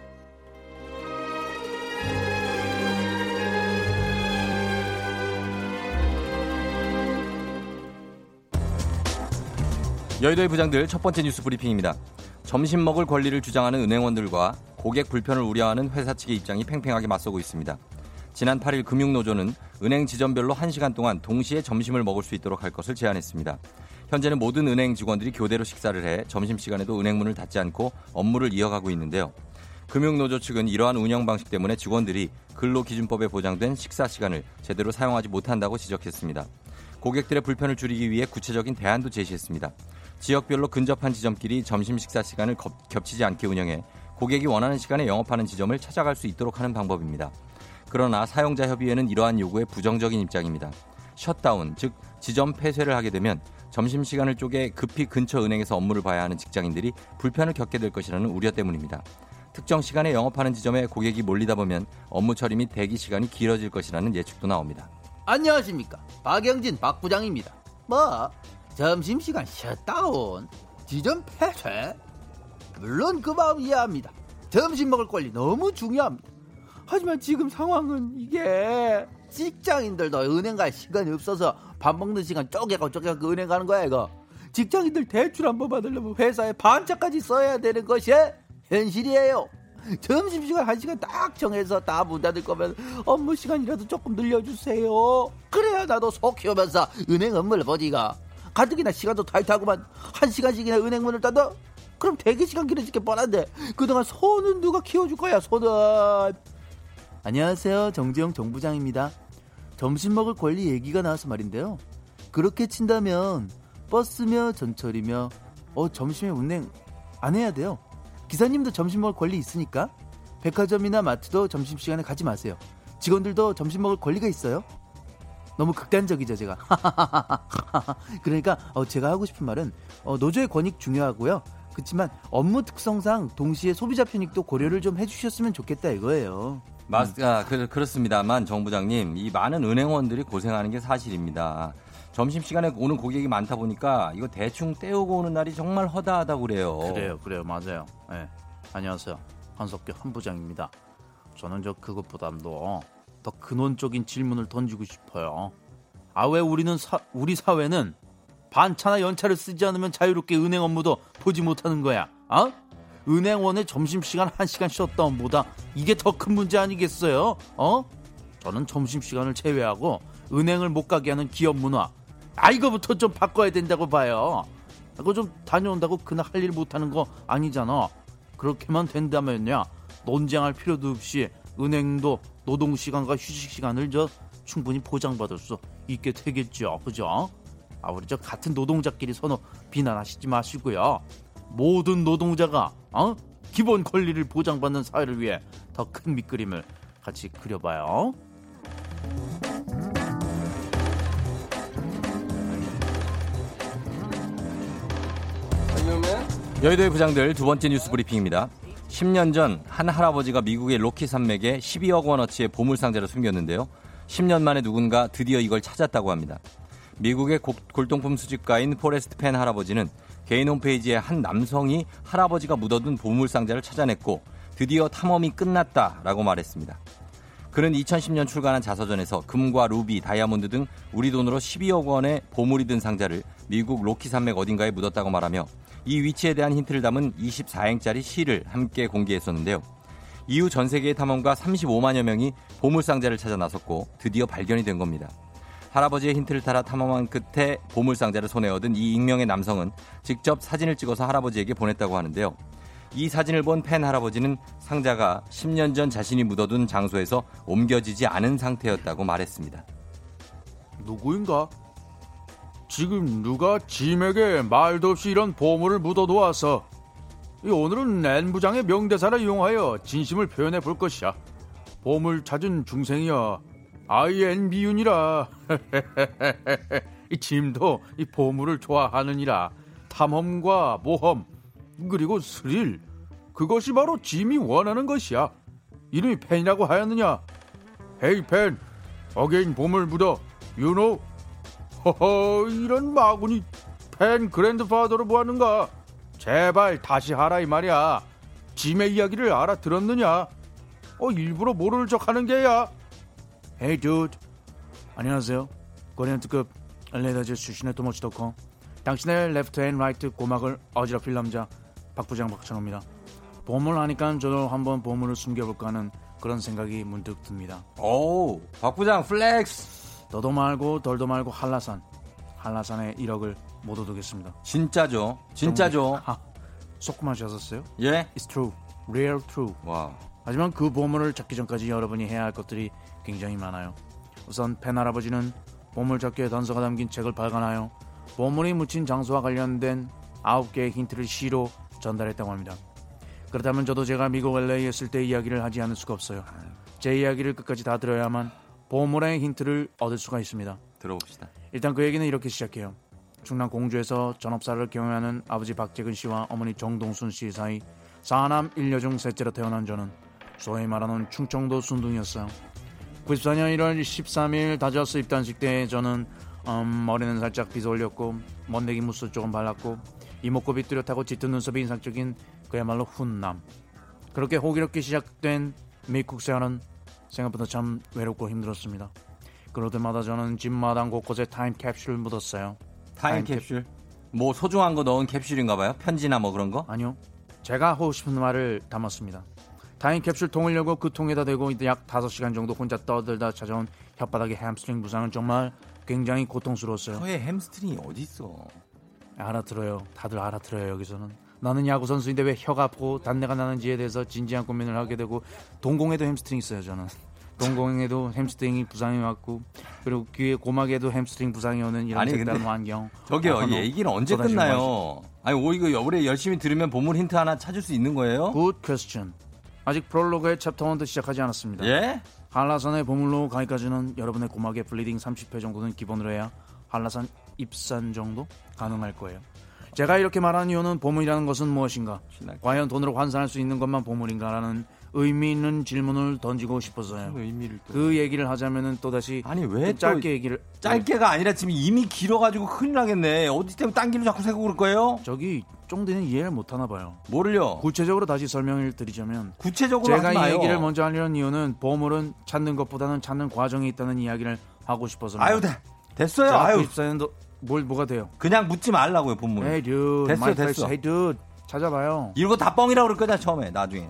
여의도의 부장들 첫 번째 뉴스 브리핑입니다. 점심 먹을 권리를 주장하는 은행원들과 고객 불편을 우려하는 회사 측의 입장이 팽팽하게 맞서고 있습니다. 지난 8일 금융노조는 은행 지점별로 1시간 동안 동시에 점심을 먹을 수 있도록 할 것을 제안했습니다. 현재는 모든 은행 직원들이 교대로 식사를 해 점심시간에도 은행문을 닫지 않고 업무를 이어가고 있는데요. 금융노조 측은 이러한 운영 방식 때문에 직원들이 근로기준법에 보장된 식사 시간을 제대로 사용하지 못한다고 지적했습니다. 고객들의 불편을 줄이기 위해 구체적인 대안도 제시했습니다. 지역별로 근접한 지점끼리 점심 식사 시간을 겹치지 않게 운영해 고객이 원하는 시간에 영업하는 지점을 찾아갈 수 있도록 하는 방법입니다. 그러나 사용자 협의회는 이러한 요구에 부정적인 입장입니다. 셧다운, 즉 지점 폐쇄를 하게 되면 점심시간을 쪼개 급히 근처 은행에서 업무를 봐야 하는 직장인들이 불편을 겪게 될 것이라는 우려 때문입니다. 특정 시간에 영업하는 지점에 고객이 몰리다 보면 업무 처리 및 대기 시간이 길어질 것이라는 예측도 나옵니다. 안녕하십니까. 박영진 박 부장입니다. 뭐 점심시간 셧다운 지점 폐쇄 물론 그 마음 이해합니다. 점심 먹을 권리 너무 중요합니다. 하지만 지금 상황은 이게 직장인들도 은행 갈 시간이 없어서 밥 먹는 시간 쪼개고 쪼개고 은행 가는 거야 이거? 직장인들 대출 한 번 받으려면 회사에 반차까지 써야 되는 것이 현실이에요. 점심시간 한 시간 딱 정해서 다 문 닫을 거면 업무 시간이라도 조금 늘려주세요. 그래야 나도 속 키우면서 은행 업무를 보지가. 가뜩이나 시간도 타이트하고만 한 시간씩이나 은행 문을 닫아? 그럼 대기 시간 길어질 게 뻔한데 그동안 손은 누가 키워줄 거야 손은 안녕하세요 정지영 정부장입니다 점심 먹을 권리 얘기가 나와서 말인데요. 그렇게 친다면 버스며 전철이며 어 점심에 운행 안 해야 돼요. 기사님도 점심 먹을 권리 있으니까 백화점이나 마트도 점심 시간에 가지 마세요. 직원들도 점심 먹을 권리가 있어요. 너무 극단적이죠 제가. 그러니까 어, 제가 하고 싶은 말은 어, 노조의 권익 중요하고요. 그렇지만 업무 특성상 동시에 소비자 편익도 고려를 좀 해주셨으면 좋겠다 이거예요. 맞, 아, 그, 그렇습니다만 정부장님 이 많은 은행원들이 고생하는 게 사실입니다. 점심시간에 오는 고객이 많다 보니까 이거 대충 때우고 오는 날이 정말 허다하다고 그래요. 그래요, 그래요, 맞아요. 네. 안녕하세요. 한석규 한부장입니다. 저는 저 그것보다도 더 근원적인 질문을 던지고 싶어요. 아, 왜 우리는 사, 우리 사회는 반차나 연차를 쓰지 않으면 자유롭게 은행 업무도 보지 못하는 거야? 어? 은행원의 점심시간 1시간 쉬었다운보다 이게 더 큰 문제 아니겠어요? 어? 저는 점심시간을 제외하고 은행을 못 가게 하는 기업 문화 아 이거부터 좀 바꿔야 된다고 봐요 그거 좀 다녀온다고 그날 할 일 못하는 거 아니잖아 그렇게만 된다면요 논쟁할 필요도 없이 은행도 노동시간과 휴식시간을 저 충분히 보장받을 수 있게 되겠죠 그죠? 아 우리 저 같은 노동자끼리 서로 비난하시지 마시고요 모든 노동자가 어? 기본 권리를 보장받는 사회를 위해 더 큰 밑그림을 같이 그려봐요. 여의도의 부장들 두 번째 뉴스 브리핑입니다. 10년 전 한 할아버지가 미국의 로키 산맥에 12억 원어치의 보물 상자를 숨겼는데요. 10년 만에 누군가 드디어 이걸 찾았다고 합니다. 미국의 골동품 수집가인 포레스트 펜 할아버지는 개인 홈페이지에 한 남성이 할아버지가 묻어둔 보물상자를 찾아냈고 드디어 탐험이 끝났다라고 말했습니다. 그는 2010년 출간한 자서전에서 금과 루비, 다이아몬드 등 우리 돈으로 12억 원의 보물이 든 상자를 미국 로키 산맥 어딘가에 묻었다고 말하며 이 위치에 대한 힌트를 담은 24행짜리 시를 함께 공개했었는데요. 이후 전 세계의 탐험가 35만여 명이 보물상자를 찾아 나섰고 드디어 발견이 된 겁니다. 할아버지의 힌트를 따라 탐험한 끝에 보물상자를 손에 얻은 이 익명의 남성은 직접 사진을 찍어서 할아버지에게 보냈다고 하는데요. 이 사진을 본 팬 할아버지는 상자가 10년 전 자신이 묻어둔 장소에서 옮겨지지 않은 상태였다고 말했습니다. 누구인가? 지금 누가 짐에게 말도 없이 이런 보물을 묻어놓았어. 이 오늘은 낸 부장의 명대사를 이용하여 진심을 표현해 볼 것이야. 보물 찾은 중생이여. 아이엔 미윤이라. 이 짐도 이 보물을 좋아하느니라. 탐험과 모험 그리고 스릴 그것이 바로 짐이 원하는 것이야. 이름이 펜이라고 하였느냐? Hey 펜, again 보물 묻어. Know? 허허 이런 마구니 펜 grandfather로 뭐하는가? 제발 다시 하라 이 말이야. 짐의 이야기를 알아들었느냐? 어 일부러 모르는 척하는 게야. Hey dude. 안녕하세요. Korean 특급 LA 다저스 출신의 too much talker. 당신의 left and right 고막을 어지럽힐 남자 박부장 박찬호입니다. 보물 하니까 저도 한번 보물을 숨겨볼까 하는 그런 생각이 문득 듭니다. 오, 박 부장 flex. 더도 말고 덜도 말고 한라산. 한라산에 1억을 묻겠습니다. 진짜죠. 진짜죠. 하, 속마셨었어요? 예? It's true. Real true. 와. 하지만 그 보물을 찾기 전까지 여러분이 해야 할 것들이 굉장히 많아요. 우선 펜 할아버지는 보물찾기의 단서가 담긴 책을 발간하여 보물이 묻힌 장소와 관련된 9개의 힌트를 시로 전달했다고 합니다. 그렇다면 저도 제가 미국 LA에 있을 때 이야기를 하지 않을 수가 없어요. 제 이야기를 끝까지 다 들어야만 보물의 힌트를 얻을 수가 있습니다. 들어봅시다. 일단 그 얘기는 이렇게 시작해요. 충남 공주에서 전업사를 경영하는 아버지 박재근 씨와 어머니 정동순 씨 사이 사남 1녀 중 셋째로 태어난 저는 소위 말하는 충청도 순둥이였어요. 94년 1월 13일 다저스 입단식 때 저는 음, 머리는 살짝 빗어 올렸고 먼데기 무스 조금 발랐고 이목구비 뚜렷하고 짙은 눈썹이 인상적인 그야말로 훈남. 그렇게 호기롭게 시작된 미국 생활은 생각보다 참 외롭고 힘들었습니다. 그럴 때마다 저는 집마당 곳곳에 타임캡슐을 묻었어요. 타임 타임 캡슐. 뭐 소중한 거 넣은 캡슐인가 봐요. 편지나 뭐 그런 거? 아니요. 제가 하고 싶은 말을 담았습니다. 타임캡슐 통을 열고 그 통에다 대고 약 5시간 정도 혼자 떠들다 찾아온 혓바닥의 햄스트링 부상은 정말 굉장히 고통스러웠어요. 혀에 햄스트링이 어디 있어? 알아들어요. 다들 알아들어요. 여기서는. 나는 야구 선수인데 왜 혀가 아프고 단내가 나는지에 대해서 진지한 고민을 하게 되고 동공에도 햄스트링 있어요. 저는. 동공에도 햄스트링이 부상이 왔고 그리고 귀에 고막에도 햄스트링 부상이 오는 이런 색다른 환경. 저기요, 아, 이 얘기는 언제 끝나요? 아니, 오, 이거 올해 열심히 들으면 보물 힌트 하나 찾을 수 있는 거예요? Good question. 아직 프롤로그의 챕터 1도 시작하지 않았습니다. 예? 한라산의 보물로 가기까지는 여러분의 고막에 bleeding 30회 정도는 기본으로 해야 한라산 입산 정도 가능할 거예요. 제가 이렇게 말하는 이유는 보물이라는 것은 무엇인가? 과연 돈으로 환산할 수 있는 것만 보물인가라는 의미 있는 질문을 던지고 싶어서요. 의미를 또. 그 얘기를 하자면은 또 다시 아니, 왜또또 짧게 얘기를 짧게가 아니라 지금 이미 길어가지고 큰일 나겠네. 어디 때문에 딴 길로 자꾸 새고 그럴 거예요? 저기 쫑디는 이해를 못 하나 봐요. 뭐를요? 구체적으로 다시 설명을 드리자면 구체적으로 제가 이. 얘기를 먼저 하려는 이유는 보물은 찾는 것보다는 찾는 과정이 있다는 이야기를 하고 싶어서입니다. 아유, 돼. 됐어요. 자, 아유, 94년도 뭘 뭐가 돼요? 그냥 묻지 말라고요, 본문. Hey dude, 됐어, 됐어. Hey dude, 찾아봐요. 이거 다 뻥이라고 그럴 거냐, 처음에, 나중에.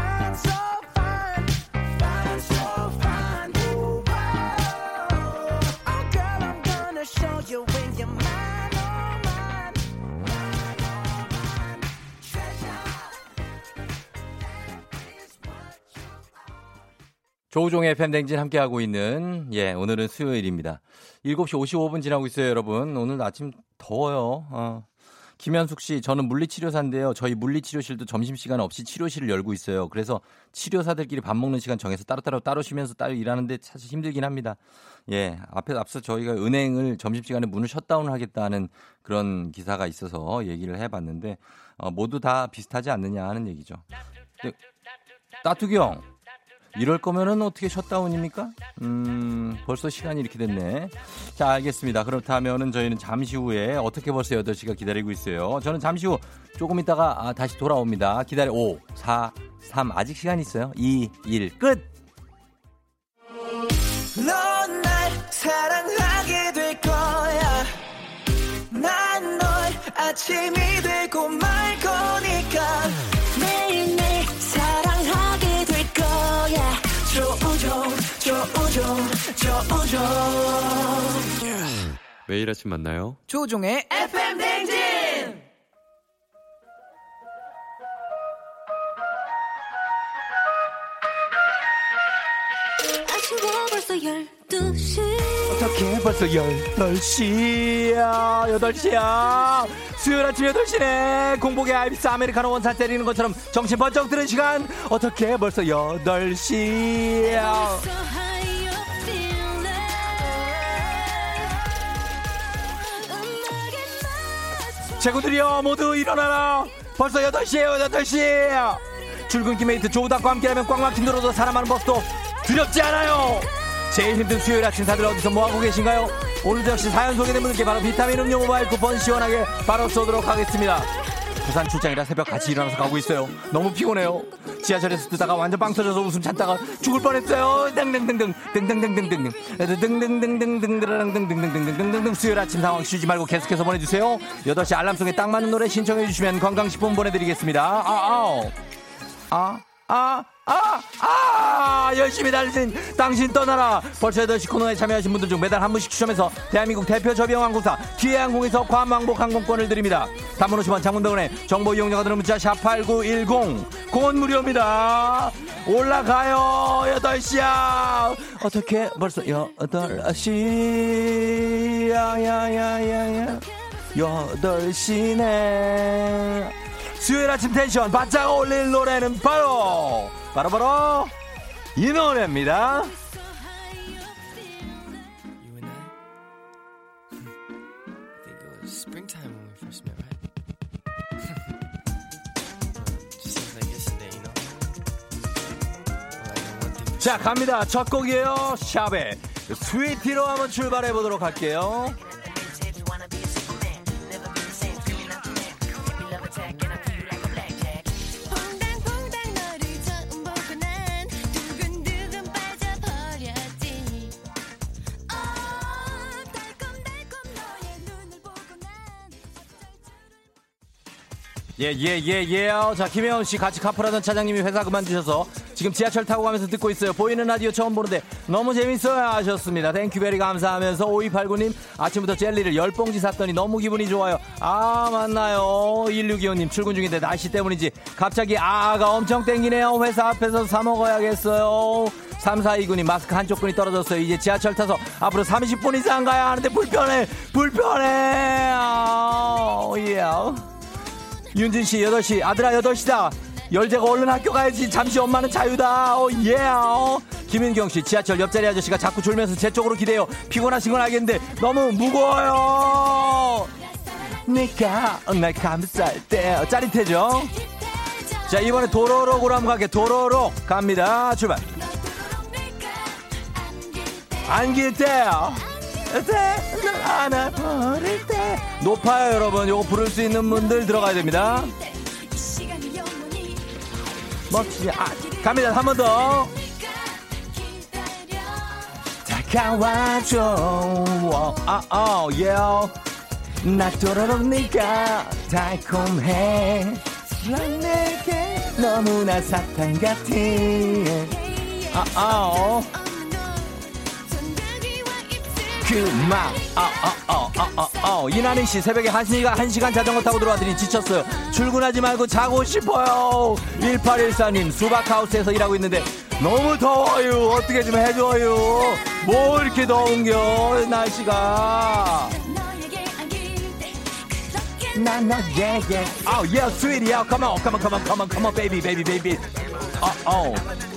조우종의 팬댕진 함께하고 있는, 예, 오늘은 수요일입니다. 7시 55분 지나고 있어요, 여러분. 오늘 아침 더워요. 어. 김현숙 씨, 저는 물리치료사인데요. 저희 물리치료실도 점심시간 없이 치료실을 열고 있어요. 그래서 치료사들끼리 밥 먹는 시간 정해서 따로따로 따로 쉬면서 따로 일하는데 사실 힘들긴 합니다. 예, 앞에 앞서 저희가 은행을 점심시간에 문을 셧다운을 하겠다는 그런 기사가 있어서 얘기를 해봤는데, 어, 모두 다 비슷하지 않느냐 하는 얘기죠. 네, 따뚜기 형, 이럴 거면은 어떻게 셧다운입니까? 음, 벌써 시간이 이렇게 됐네. 자, 알겠습니다. 그렇다면은 저희는 잠시 후에 어떻게 벌써 8시가 기다리고 있어요. 저는 잠시 후 조금 있다가 아, 다시 돌아옵니다. 기다려. 5, 4, 3. 아직 시간 있어요. 2, 1. 끝! 넌날 사랑하게 될 거야. 난널 아침이 되고 말 조우종, 조우종. 매일 아침 만나요. 조종의 FM 댕진! 아쉬워 벌써 12시 어떻게 벌써 8시야 8시야 수요일 아침 8시네 공복에 아이스 아메리카노 one shot 때리는 것처럼 정신 번쩍 드는 시간 어떻게 벌써 8시야 제군들이여 모두 일어나라. 벌써 8시에요 8시. 출근길 mate 조우종과 함께하면 꽉 막힌 도로도 사람 많은 버스도 두렵지 않아요. 제일 힘든 수요일 아침 다들 어디서 뭐하고 계신가요? 오늘도 역시 사연 소개된 분들께 바로 비타민 음료 모바일 쿠폰 시원하게 바로 쏘도록 하겠습니다 부산 출장이라 새벽 같이 일어나서 가고 있어요. 너무 피곤해요. 지하철에서 뜨다가 완전 빵 터져서 웃음 참다가 죽을 뻔했어요. 등등등등 등 등등등등 등등 등등등등등등등등등등등등등 수요일 아침 상황 쉬지 말고 계속해서 보내주세요. 8시 알람송에 딱 맞는 노래 신청해 주시면 건강식품 보내드리겠습니다. 아아우 아, 아, 아, 아! 열심히 달리신 당신 떠나라! 벌써 8시 코너에 참여하신 분들 중 매달 한 분씩 추첨해서 대한민국 대표 저비용항공사 기해항공에서 괌왕복 항공권을 드립니다. 50원 장문병원에 정보 이용료가 드는 문자 샵8910 공원 무료입니다. 올라가요! 8시야! 어떻게 벌써 8시? 야 야야야야 8시네. 수요일 아침 텐션 바짝 올릴 노래는 바로 바로 바로 이 노래입니다. 자 갑니다. 첫 곡이에요. 샵의 스위티로 한번 출발해 보도록 할게요. 예, 예, 예, 예. 자, 김혜원 씨 같이 카풀하던 차장님이 회사 그만두셔서 지금 지하철 타고 가면서 듣고 있어요. 보이는 라디오 처음 보는데 너무 재밌어요 하셨습니다. Thank you very 감사하면서 5289님 아침부터 젤리를 10봉지 샀더니 너무 기분이 좋아요. 아, 맞나요. 1625님 출근 중인데 날씨 때문인지 갑자기 아아가 엄청 땡기네요. 회사 앞에서 사 먹어야겠어요. 3429님 마스크 한쪽 끈이 떨어졌어요. 이제 지하철 타서 앞으로 30분 이상 가야 하는데 불편해. 불편해. 아, 예. 윤진 씨 8시 아들아 8시다. 열재가 얼른 학교 가야지. 잠시 엄마는 자유다. 어, 예 어. 김윤경 씨 지하철 옆자리 아저씨가 자꾸 졸면서 제 쪽으로 기대요. 피곤하신 건 알겠는데 너무 무거워요. 내가 날 감쌀 때. 어, 짜릿해져. 자 이번에 도로록으로 한번 갈게 도로록 갑니다. 출발. 안길 때요 때 안아버릴 때. 높아요 여러분. 요거 부를 수 있는 분들 들어가야 됩니다. 멋지지 아 갑니다. 한 번 더. 기다려 다가와줘. 아어 예나 도로록 네가 달콤해. 너무나 사탕 같은 아어 그만 아아아아아 이나는 씨 새벽에 한시가 한 시간 자전거 타고 들어왔더니 지쳤어요. 출근하지 말고 자고 싶어요. 1814님 수박하우스에서 일하고 있는데 너무 더워요. 어떻게 좀 해줘요. 뭐 이렇게 더운겨 날씨가. 때 그렇게 난 너에게 아우 예. 스윗이야 come on come on come on come on come on baby baby baby. 어 어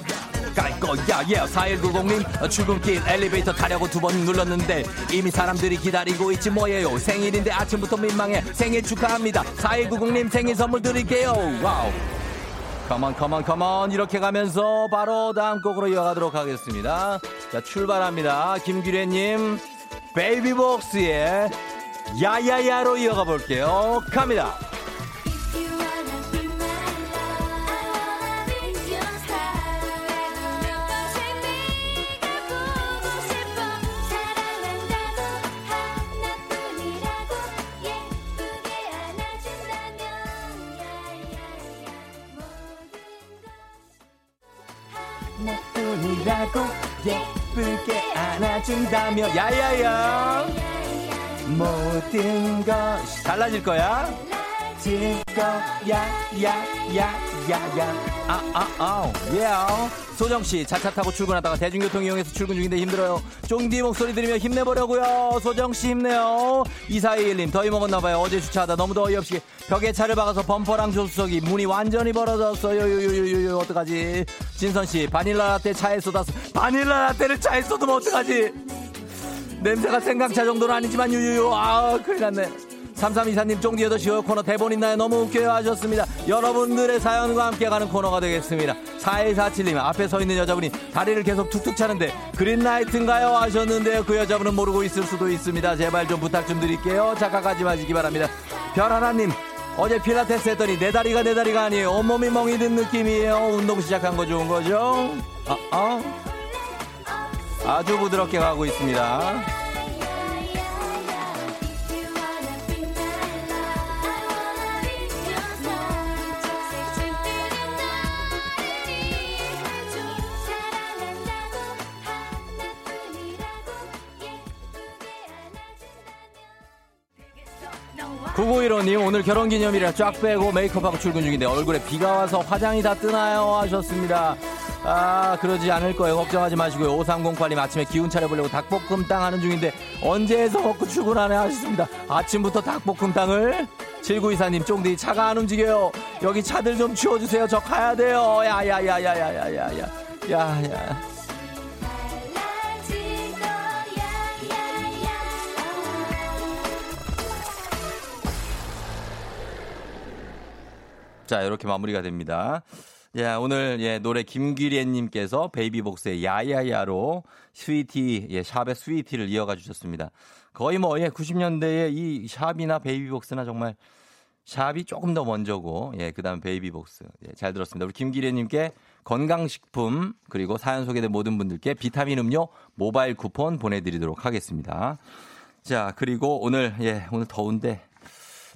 깔 거야 예 4190님 출근길 엘리베이터 타려고 두 번 눌렀는데 이미 사람들이 기다리고 있지 뭐예요 생일인데 아침부터 민망해 생일 축하합니다 4190님 생일 선물 드릴게요 wow come on come on come on 이렇게 가면서 바로 다음 곡으로 이어가도록 하겠습니다. 자 출발합니다. 김규래님 베이비복스의 야야야로 이어가 볼게요. 갑니다. 안아준다며 야야야. 모든 것이 달라질 거야 질 거야 야야야야야 아아아 예 소정씨 자차 타고 출근하다가 대중교통 이용해서 출근 중인데 힘들어요. 쫑디 목소리 들으며 힘내보려고요. 소정 씨 힘내요. 2421님 더위 먹었나 봐요. 어제 주차하다 너무도 어이없이. 벽에 차를 박아서 범퍼랑 조수석이 문이 완전히 벌어졌어요 요요요요요. 어떡하지? 진선 씨 바닐라 라떼 차에 쏟아서 바닐라 라떼를 차에 쏟으면 어떡하지? 냄새가 생강차 정도는 아니지만 유유유. 아 큰일 났네 3324님 쫑디 8시 코너 대본 있나요? 너무 웃겨요 하셨습니다. 여러분들의 사연과 함께 가는 코너가 되겠습니다. 4147님 앞에 서 있는 여자분이 다리를 계속 툭툭 차는데 그린라이트인가요? 하셨는데요. 그 여자분은 모르고 있을 수도 있습니다. 제발 좀 부탁 좀 드릴게요. 착각하지 마시기 바랍니다. 별 하나님 어제 필라테스 했더니 내 다리가 내 다리가 아니에요. 온몸이 멍이 든 느낌이에요. 운동 시작한 거 좋은 거죠? 아, 아. 아주 부드럽게 가고 있습니다. 구구일호님 오늘 결혼기념일이라 쫙 빼고 메이크업하고 출근 중인데 얼굴에 비가 와서 화장이 다 뜨나요? 하셨습니다. 아 그러지 않을 거예요. 걱정하지 마시고요. 5308님 아침에 기운 차려보려고 닭볶음탕 하는 중인데 언제 해서 먹고 출근하네? 하셨습니다. 아침부터 닭볶음탕을? 7924님 쫑디 차가 안 움직여요. 여기 차들 좀 치워주세요. 저 가야 돼요. 야야야야야야야야 야 자, 이렇게 마무리가 됩니다. 예, 오늘 예, 노래 김기래 님께서 베이비복스의 야야야로 스위티, 예, 샵의 스위티를 이어가 주셨습니다. 거의 뭐, 예, 90년대에 이 샵이나 베이비복스나 정말 샵이 조금 더 먼저고, 예, 그 다음 베이비복스. 예, 잘 들었습니다. 우리 김기래 님께 건강식품, 그리고 사연 소개된 모든 분들께 비타민 음료 모바일 쿠폰 보내드리도록 하겠습니다. 자, 그리고 오늘, 예, 오늘 더운데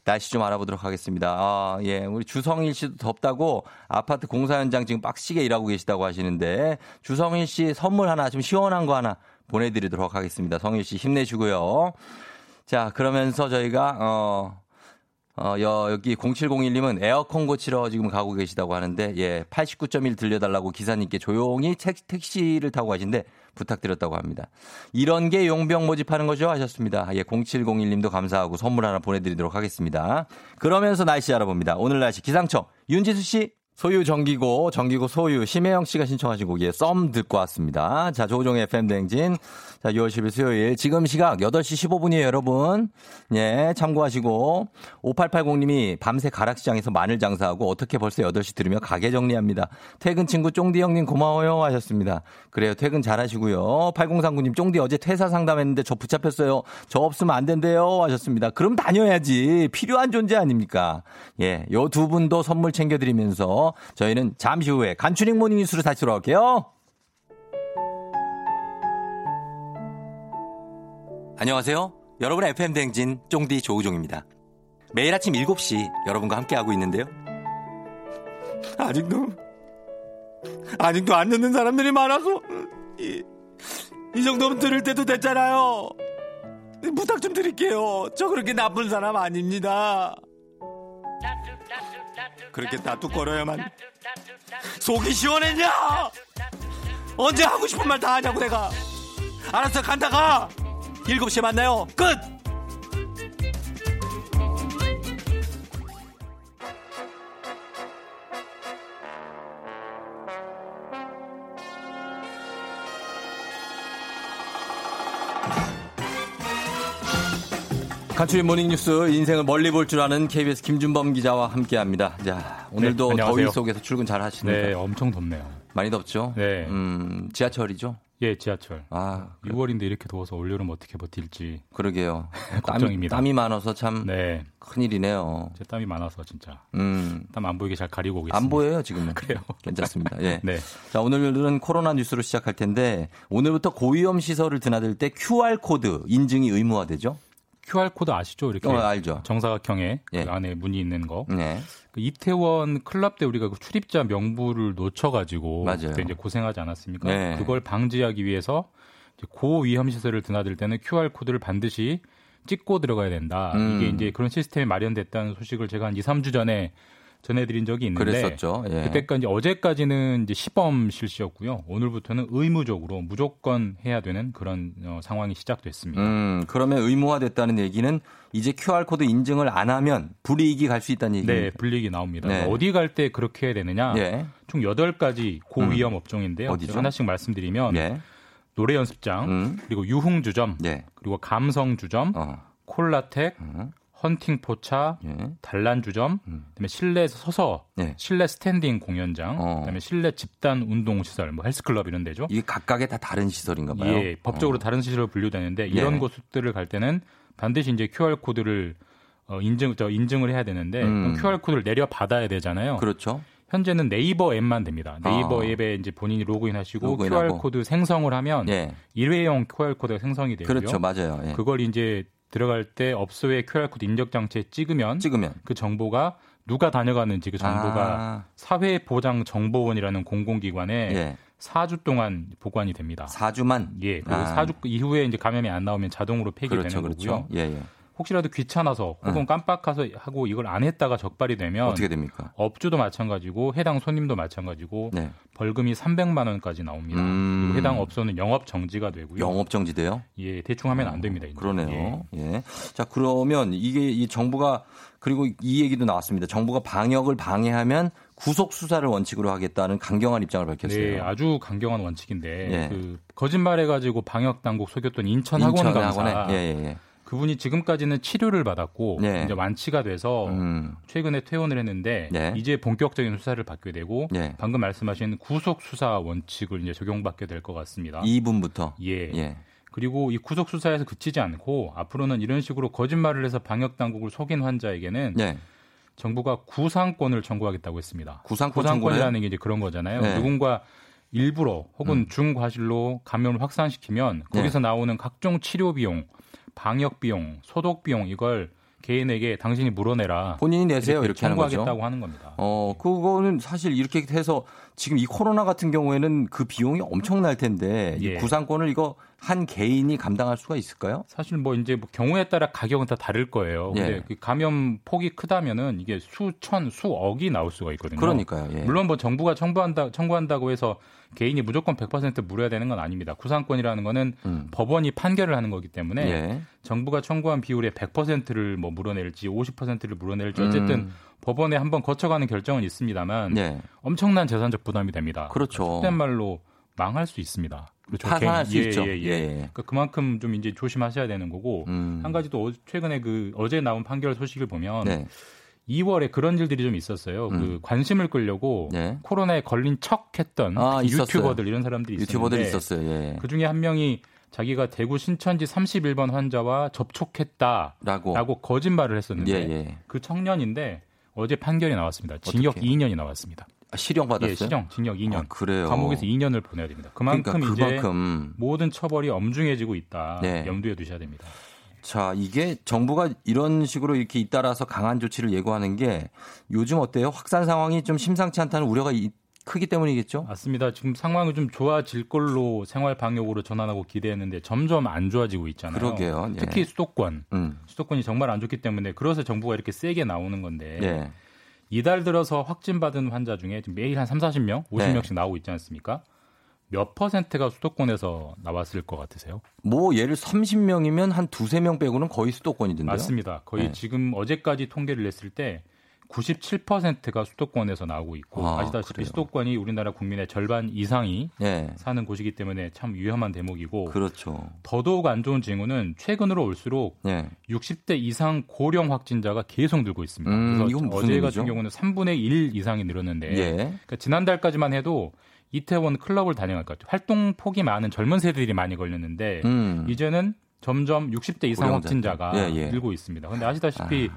날씨 좀 알아보도록 하겠습니다. 아, 예. 우리 주성일 씨도 덥다고 아파트 공사 현장 지금 빡시게 일하고 계시다고 하시는데 주성일 씨 선물 하나 좀 시원한 거 하나 보내드리도록 하겠습니다. 성일 씨 힘내시고요. 자, 그러면서 저희가, 어, 어, 여, 여기 0701님은 에어컨 고치러 지금 가고 계시다고 하는데, 예, 89.1 들려달라고 기사님께 조용히 택, 택시를 타고 가신데 부탁드렸다고 합니다. 이런 게 용병 모집하는 거죠? 하셨습니다. 예, 0701님도 감사하고 선물 하나 보내드리도록 하겠습니다. 그러면서 날씨 알아봅니다. 오늘 날씨 기상청 윤지수 씨. 소유 정기고, 정기고 소유, 심혜영 씨가 신청하신 곡이에 썸 듣고 왔습니다. 자, 조종의 FM대행진. 자, 6월 10일 수요일. 지금 시각 8시 15분이에요, 여러분. 예, 참고하시고. 5880님이 밤새 가락시장에서 마늘 장사하고 어떻게 벌써 8시 들으며 가게 정리합니다. 퇴근 친구 쫑디 형님 고마워요 하셨습니다. 그래요, 퇴근 잘 하시고요. 8039님, 쫑디 어제 퇴사 상담했는데 저 붙잡혔어요. 저 없으면 안 된대요 하셨습니다. 그럼 다녀야지. 필요한 존재 아닙니까? 예, 요 두 분도 선물 챙겨드리면서 저희는 잠시 후에 간추린 모닝 뉴스로 다시 돌아올게요. 안녕하세요. 여러분의 FM 대행진 쫑디 조우종입니다. 매일 아침 7시 여러분과 함께하고 있는데요. 아직도 아직도 안 듣는 사람들이 많아서 이, 이 정도면 들을 때도 됐잖아요. 부탁 좀 드릴게요. 저 그렇게 나쁜 사람 아닙니다. 그렇게 다투거려야만 속이 시원했냐? 언제 하고 싶은 말 다 하냐고 내가. 알았어 간다 가. 7시에 만나요. 끝. 간추린 모닝뉴스 인생을 멀리 볼 줄 아는 KBS 김준범 기자와 함께합니다. 자 오늘도 네. 더위 속에서 출근 잘 하십니까? 네, 엄청 덥네요. 많이 덥죠? 네. 음, 지하철이죠? 예, 지하철. 아 6월인데 이렇게 더워서 올여름 어떻게 버틸지. 그러게요. 땀이, 걱정입니다. 땀이 많아서 참 네, 큰일이네요. 제 땀이 많아서 진짜 음, 땀 안 보이게 잘 가리고 오겠습니다. 안 보여요 지금은. 그래요? 괜찮습니다. 예. 네, 자, 오늘은 코로나 뉴스로 시작할 텐데 오늘부터 고위험 시설을 드나들 때 QR 코드 인증이 의무화되죠? QR 코드 아시죠? 이렇게 어, 알죠. 정사각형에 예. 그 안에 무늬 있는 거. 네. 그 이태원 클럽 때 우리가 그 출입자 명부를 놓쳐가지고 맞아요. 그때 이제 고생하지 않았습니까? 네. 그걸 방지하기 위해서 고위험 시설을 드나들 때는 QR 코드를 반드시 찍고 들어가야 된다. 음. 이게 이제 그런 시스템이 마련됐다는 소식을 제가 한 2, 3주 전에 전해드린 적이 있는데 그랬었죠. 예. 그때까지 어제까지는 이제 시범 실시였고요. 오늘부터는 의무적으로 무조건 해야 되는 그런 어, 상황이 시작됐습니다. 음, 그러면 의무화됐다는 얘기는 이제 QR 코드 인증을 안 하면 불이익이 갈 수 있다는 네, 얘기입니다. 불이익이 나옵니다. 네. 어디 갈 때 그렇게 해야 되느냐? 예. 총 8가지 고위험 업종인데요. 어디죠? 하나씩 말씀드리면 예. 노래 연습장, 음. 그리고 유흥 주점, 예. 그리고 감성 주점, 어. 콜라텍, 음. 헌팅 포차, 예. 단란 주점, 음. 그다음에 실내에서 서서 예. 실내 standing 공연장, 어. 그다음에 실내 집단 운동 시설, 뭐 헬스클럽 이런 데죠. 이게 각각의 다 다른 시설인가 봐요. 예, 법적으로 어. 다른 시설로 분류되는데 이런 예. 곳들을 갈 때는 반드시 이제 QR 코드를 어, 인증 저 인증을 해야 되는데 음. QR 코드를 내려 받아야 되잖아요. 그렇죠. 현재는 네이버 앱만 됩니다. 네이버 아. 앱에 이제 본인이 로그인하시고 로그인하고. QR 코드 생성을 하면 예. 일회용 QR 코드가 생성이 되고요. 그렇죠. 맞아요. 예. 그걸 이제 들어갈 때 업소의 QR 코드 인식 장치에 찍으면 찍으면 그 정보가 누가 다녀가는지 그 정보가 아, 사회보장정보원이라는 공공기관에 예. 4주 동안 보관이 됩니다. 4주만 예, 그리고 아. 4주 이후에 이제 감염이 안 나오면 자동으로 폐기되는 그렇죠. 거고요. 그렇죠. 예, 예. 혹시라도 귀찮아서 혹은 깜빡해서 하고 이걸 안 했다가 적발이 되면 어떻게 됩니까? 업주도 마찬가지고 해당 손님도 마찬가지고 네. 벌금이 300만 원까지 나옵니다. 음. 그리고 해당 업소는 영업 정지가 되고요. 영업 정지돼요? 예, 대충 하면 안 됩니다. 이제. 그러네요. 예. 자, 그러면 이게 이 정부가 그리고 이 얘기도 나왔습니다. 정부가 방역을 방해하면 구속 수사를 원칙으로 하겠다는 강경한 입장을 밝혔어요. 네, 아주 강경한 원칙인데 예. 그 거짓말해 가지고 방역 당국 속였던 인천 학원 강사? 예, 예, 예. 그분이 지금까지는 치료를 받았고 네. 이제 완치가 돼서 음. 최근에 퇴원을 했는데 네. 이제 본격적인 수사를 받게 되고 예. 방금 말씀하신 구속 수사 원칙을 이제 적용받게 될 것 같습니다. 2분부터. 예. 예. 그리고 이 구속 수사에서 그치지 않고 앞으로는 이런 식으로 거짓말을 해서 방역 당국을 속인 환자에게는 예. 정부가 구상권을 청구하겠다고 했습니다. 구상권 구상권이라는 게 이제 그런 거잖아요. 네. 음. 누군가 일부러 혹은 중과실로 감염을 확산시키면 네. 거기서 나오는 각종 치료 비용, 방역 비용, 소독 비용 이걸 개인에게 당신이 물어내라. 본인이 내세요. 이렇게, 하는 거죠. 청구하겠다고 하는 겁니다. 어, 그거는 사실 이렇게 해서 지금 이 코로나 같은 경우에는 그 비용이 엄청날 텐데 이 예. 구상권을 이거 한 개인이 감당할 수가 있을까요? 사실 뭐 이제 뭐 경우에 따라 가격은 다 다를 거예요. 근데 예. 그 감염 폭이 크다면은 이게 수천, 수억이 나올 수가 있거든요. 그러니까요. 예. 물론 뭐 정부가 청구한다 청구한다고 해서 개인이 무조건 100% 물어야 되는 건 아닙니다. 구상권이라는 거는 음. 법원이 판결을 하는 거기 때문에 예. 정부가 청구한 비율의 100%를 뭐 물어낼지 50%를 물어낼지 어쨌든 음. 법원에 한번 거쳐가는 결정은 있습니다만 예. 엄청난 재산적 부담이 됩니다. 그렇죠. 속된 말로 망할 수 있습니다. 그렇죠. 파산할 수 있죠. 예, 예, 예. 예, 예. 그러니까 그만큼 좀 이제 조심하셔야 되는 거고 음. 한 가지 또 어- 최근에 그 어제 나온 판결 소식을 보면 네. 2월에 그런 일들이 좀 있었어요. 음. 그 관심을 끌려고 네. 코로나에 걸린 척했던 아, 있었어요. 유튜버들 이런 사람들이 유튜버들 있었어요. 예. 그 중에 한 명이 자기가 대구 신천지 31번 환자와 접촉했다라고 라고. 거짓말을 했었는데 예, 예. 그 청년인데 어제 판결이 나왔습니다. 징역 어떻게? 2년이 나왔습니다. 아, 실형 받았어요? 예, 시정 징역 2년. 아, 그래요. 감옥에서 2년을 보내야 됩니다. 그만큼 그러니까 이제 그만큼 모든 처벌이 엄중해지고 있다. 네. 염두에 두셔야 됩니다. 자, 이게 정부가 이런 식으로 이렇게 잇따라서 강한 조치를 예고하는 게 요즘 어때요? 확산 상황이 좀 심상치 않다는 우려가 이- 크기 때문이겠죠? 맞습니다. 지금 상황이 좀 좋아질 걸로 생활 방역으로 전환하고 기대했는데 점점 안 좋아지고 있잖아요. 그러게요. 예. 특히 수도권. 음. 수도권이 정말 안 좋기 때문에 그래서 정부가 이렇게 세게 나오는 건데 예. 이달 들어서 확진받은 환자 중에 매일 한 3, 40명, 50명씩 나오고 있지 않습니까? 몇 퍼센트가 수도권에서 나왔을 것 같으세요? 뭐 예를 30명이면 한 두세 명 빼고는 거의 수도권이던데요. 맞습니다. 거의 네. 지금 어제까지 통계를 냈을 때 97%가 수도권에서 나오고 있고 아, 아, 시다시피? 수도권이 우리나라 국민의 절반 이상이 예. 사는 곳이기 때문에 참 위험한 대목이고 그렇죠. 더더욱 안 좋은 징후는 최근으로 올수록 예. 60대 이상 고령 확진자가 계속 늘고 있습니다. 음, 그래서 어제 의미죠? 같은 경우는 3분의 1 이상이 늘었는데 예. 그러니까 지난달까지만 해도 이태원 클럽을 다녀갈 것 같아요. 활동 폭이 많은 젊은 세대들이 많이 걸렸는데 음. 이제는 점점 60대 이상. 확진자가 예, 예. 늘고 있습니다. 근데 아시다시피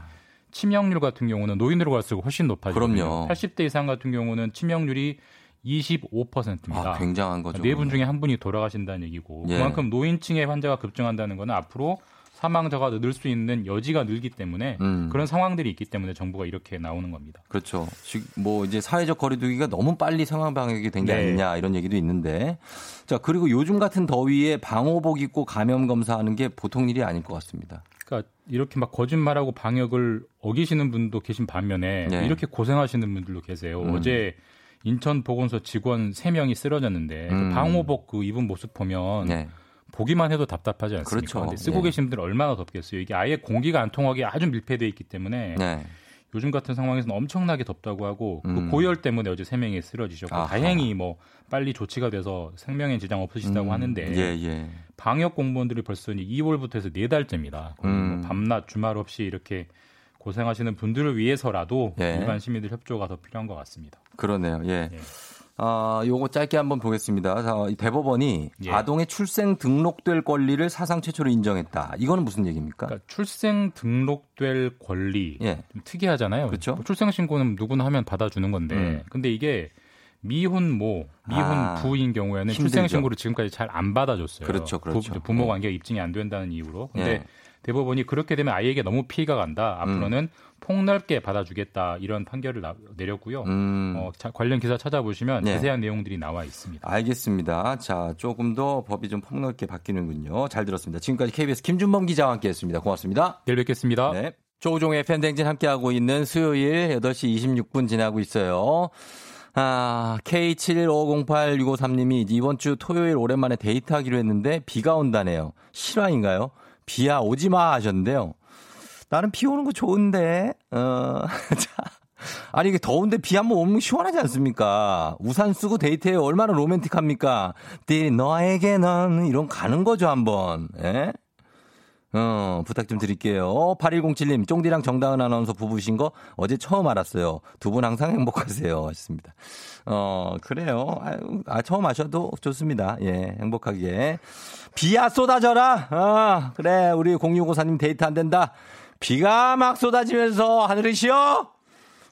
치명률 같은 경우는 노인으로 갈수록 훨씬. 그럼요. 80대 이상 같은 경우는 치명률이 25%입니다. 아, 굉장한 거죠. 네 분 중에 한 분이 돌아가신다는 얘기고 예. 그만큼 노인층의 환자가 급증한다는 것은 앞으로 사망자가 늘 수 있는 여지가 늘기 때문에 음. 그런 상황들이 있기 때문에 정부가 이렇게 나오는 겁니다. 그렇죠. 즉, 뭐 이제 사회적 거리두기가 너무 빨리 상황 방역이 된게 네. 아니냐 이런 얘기도 있는데 자 그리고 요즘 같은 더위에 방호복 입고 감염 검사하는 게 보통 일이 아닐 것 같습니다. 그러니까 이렇게 막 거짓말하고 방역을 어기시는 분도 계신 반면에 네. 이렇게 고생하시는 분들도 계세요. 음. 어제 인천 보건소 직원 3명이 쓰러졌는데 그 음. 방호복 그 입은 모습 보면 네. 보기만 해도 답답하지 않습니까? 그렇죠. 쓰고 예. 계신 분들 얼마나 덥겠어요. 이게 아예 공기가 안 통하게 아주 밀폐되어 있기 때문에 네. 요즘 같은 상황에서는 엄청나게 덥다고 하고 음. 그 고열 때문에 어제 세 명이 쓰러지셨고 아하. 다행히 뭐 빨리 조치가 돼서 생명에 지장 없으시다고 음, 하는데 예, 예. 방역 공무원들이 벌써 이제 2월부터 해서 네 달째입니다. 거의 음. 뭐 밤낮 주말 없이 이렇게 고생하시는 분들을 위해서라도 예. 일반 시민들 협조가 더 필요한 것 같습니다. 그러네요. 예. 예. 아, 요거 짧게 한번 보겠습니다. 자, 이 대법원이 예. 아동의 출생 등록될 권리를 사상 최초로 인정했다. 이거는 무슨 얘기입니까? 그러니까 출생 등록될 권리 예. 좀 특이하잖아요. 그렇죠. 뭐 출생 신고는 누구나 하면 받아주는 건데, 음. 근데 이게 미혼 모, 미혼 아, 부인 경우에는 힘들죠. 출생 신고를 지금까지 잘 안 받아줬어요. 그렇죠, 그렇죠. 부, 모 예. 관계가 입증이 안 된다는 이유로. 근데 예. 대법원이 그렇게 되면 아이에게 너무 피해가 간다. 음. 앞으로는 폭넓게 받아주겠다 이런 판결을 나- 내렸고요. 음. 어, 자- 관련 기사 찾아보시면 네. 자세한 내용들이 나와 있습니다. 알겠습니다. 자, 조금 더 법이 좀 폭넓게 바뀌는군요. 잘 들었습니다. 지금까지 KBS 김준범 기자와 함께 했습니다. 고맙습니다. 내일 뵙겠습니다. 네. 조우종의 팬댕진 함께하고 있는 수요일 8시 26분 지나고 있어요. 아, K71508653님이 이번 주 토요일 오랜만에 데이트하기로 했는데 비가 온다네요. 실화인가요? 비야 오지 마 하셨는데요. 나는 비 오는 거 좋은데, 어, 자. 아니, 이게 더운데 비 한번 오면 시원하지 않습니까? 우산 쓰고 데이트해 얼마나 로맨틱합니까? 네, 너에게는 이런 가는 거죠, 한번. 예? 어, 부탁 좀 드릴게요. 8107님, 쫑디랑 정다은 아나운서 부부신 거 어제 처음 알았어요. 두 분 항상 행복하세요. 하셨습니다. 어, 그래요. 아, 처음 아셔도 좋습니다. 예, 행복하게. 비야 쏟아져라! 아, 그래. 우리 0654님 데이트 안 된다. 비가 막 쏟아지면서 쉬어!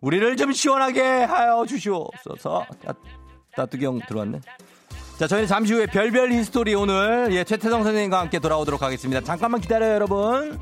우리를 좀 시원하게 하여 주시옵소서. 따, 따뚜기 형 들어왔네. 자, 저희는 잠시 후에 별별 history 오늘 예, 최태성 선생님과 함께 돌아오도록 하겠습니다. 잠깐만 기다려요, 여러분.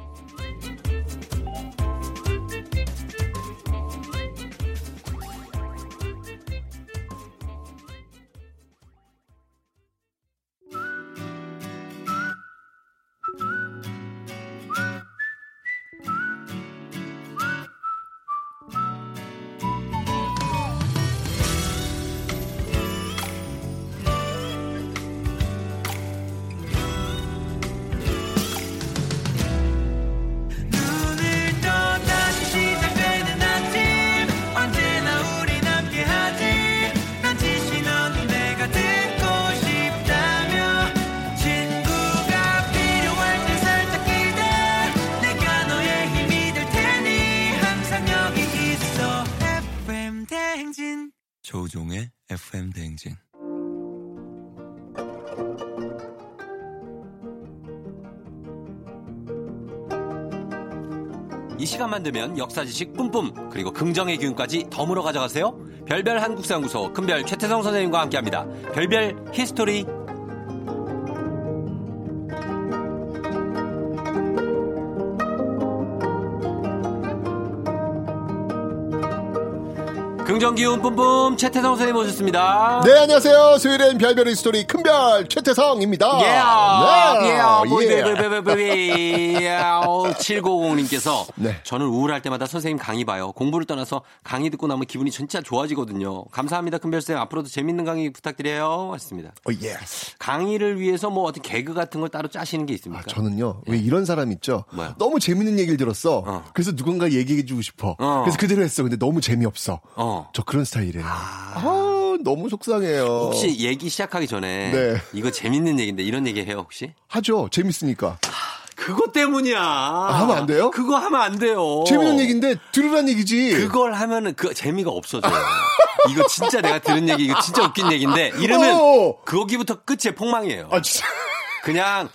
만 되면 역사 지식 뿜뿜 그리고 긍정의 기운까지 덤으로 가져가세요. 별별 한국사연구소 큰별 최태성 선생님과 함께합니다. 별별 history. 긍정기운 뿜뿜 최태성 선생님 모셨습니다. 네, 안녕하세요. 수요일엔 별별 history 큰별 최태성입니다. 예, 아, 네. 예, 아, 예. 750님께서 예, 아, 어, 네. 저는 우울할 때마다 선생님 강의 봐요. 공부를 떠나서 강의 듣고 나면 기분이 진짜 좋아지거든요. 감사합니다, 큰별쌤. 앞으로도 재밌는 강의 부탁드려요. 맞습니다. 오, 어, 예. 강의를 위해서 뭐 어떤 개그 같은 걸 따로 짜시는 게 있습니까? 아, 저는요. 예. 왜 이런 사람 있죠? 뭐야? 너무 재밌는 얘기를 들었어. 어. 그래서 누군가 얘기해주고 싶어. 어. 그래서 그대로 했어. 근데 너무 재미없어. 어. 저 그런 스타일이에요. 아, 너무 속상해요. 혹시 얘기 시작하기 전에 네. 이거 재밌는 얘기인데 이런 얘기 해요, 혹시? 하죠. 재밌으니까. 그것 때문이야. 하면 안 돼요? 그거 하면 안 돼요. 재밌는 얘기인데 들으란 얘기지. 그걸 하면은 그 재미가 없어져요. 이거 진짜 내가 들은 얘기, 이거 진짜 웃긴 얘기인데 이러면 어. 거기부터 끝에 폭망이에요. 아, 진짜. 그냥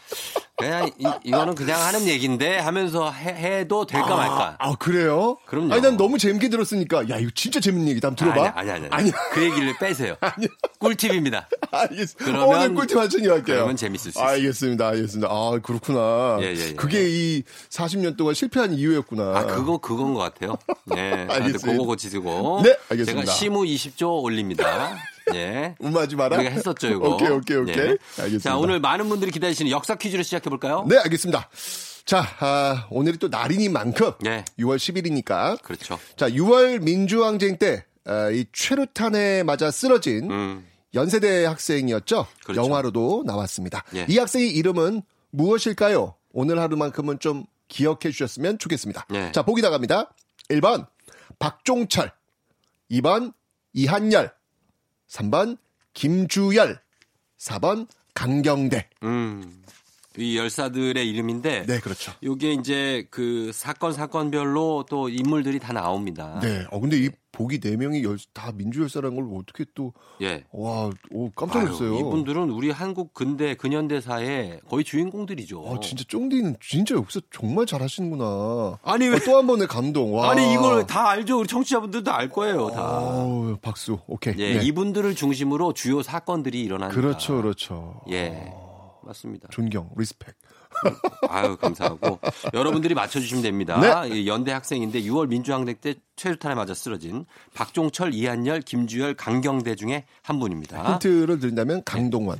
그냥 이, 거는 그냥 하는 얘기인데 하면서 해, 도 될까 말까. 아, 그래요? 그럼요. 아니, 난 너무 재밌게 들었으니까, 야, 이거 진짜 재밌는 얘기다. 한번 들어봐. 아니, 아니, 아니. 아니. 그 얘기를 빼세요. 꿀팁입니다. 알겠습니다. 그러면- 오늘 꿀팁 한천이 할게요. 그러면 재밌을 수 있어요. 알겠습니다. 알겠습니다. 아, 그렇구나. 예, 예, 예. 그게 이 40년 동안 실패한 이유였구나. 아, 그거, 그건 것 같아요. 예. 다들 알겠습니다. 그거 고치시고. 네, 알겠습니다. 제가 시무 20조 올립니다. 예. 음하지 마라. 우리가 했었죠, 이거. 오케이, 오케이, 오케이. 예. 알겠습니다. 자, 오늘 많은 분들이 기다리시는 역사 퀴즈를 시작해 볼까요? 네, 알겠습니다. 자, 아, 오늘이 또 날이니만큼 네. 6월 10일이니까. 그렇죠. 자, 6월 민주항쟁 때, 아, 이 최루탄에 맞아 쓰러진 음. 연세대 학생이었죠. 그렇죠. 영화로도 나왔습니다. 예. 이 학생의 이름은 무엇일까요? 오늘 하루만큼은 좀 기억해 주셨으면 좋겠습니다. 예. 자, 보기 나갑니다. 1번 박종철, 2번 이한열, 3번 김주열, 4번 강경대. 음. 이 열사들의 이름인데. 네, 그렇죠. 요게 이제 그 사건 사건별로 또 인물들이 다 나옵니다. 네. 어 근데 이 보기 네 명이 열, 다 민주열사라는 걸 어떻게 또 예. 와, 오 깜짝 놀랐어요. 아유, 이분들은 우리 한국 근대 근현대사의 거의 주인공들이죠. 아, 진짜 쫑디는 진짜 역사 정말 잘하시는구나. 아니, 왜- 또한 번의 감동. 와. 아니 이걸 다 알죠. 우리 청취자분들도 알 거예요. 다. 아우, 박수. 오케이. 예, 네. 이분들을 중심으로 주요 사건들이 일어나니까. 그렇죠, 그렇죠. 예. 맞습니다. 존경, respect. 아유, 감사하고. 여러분들이 맞춰주시면 됩니다. 네. 이 연대 학생인데 6월 민주항쟁 때 최루탄에 맞아 쓰러진 박종철, 이한열, 김주열, 강경대 중에 한 분입니다. 힌트를 드린다면 강동원.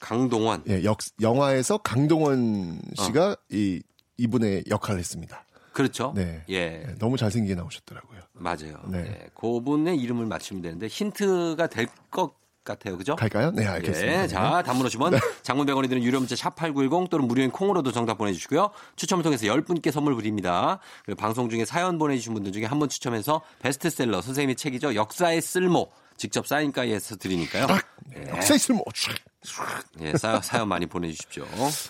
강동원. 예, 역, 영화에서 강동원 어. 씨가 이 이분의 역할을 했습니다. 그렇죠. 네. 예. 네, 너무 잘생기게 나오셨더라고요. 맞아요. 네. 예. 그분의 이름을 맞추면 되는데 힌트가 될 것 같아요. 그죠? 갈까요? 네, 알겠습니다. 예, 자, 단문 50원, 장문 100원이 드는 유료 문자 샵8910 또는 무료인 콩으로도 정답 보내주시고요. 추첨을 통해서 10분께 선물 드립니다. 그리고 방송 중에 사연 보내주신 분들 중에 한 분 추첨해서 베스트셀러 선생님의 책이죠. 역사의 쓸모 직접 사인까지해서 드리니까요. 예, 역사의 쓸모. 예, 사, 사연 많이 보내주십시오.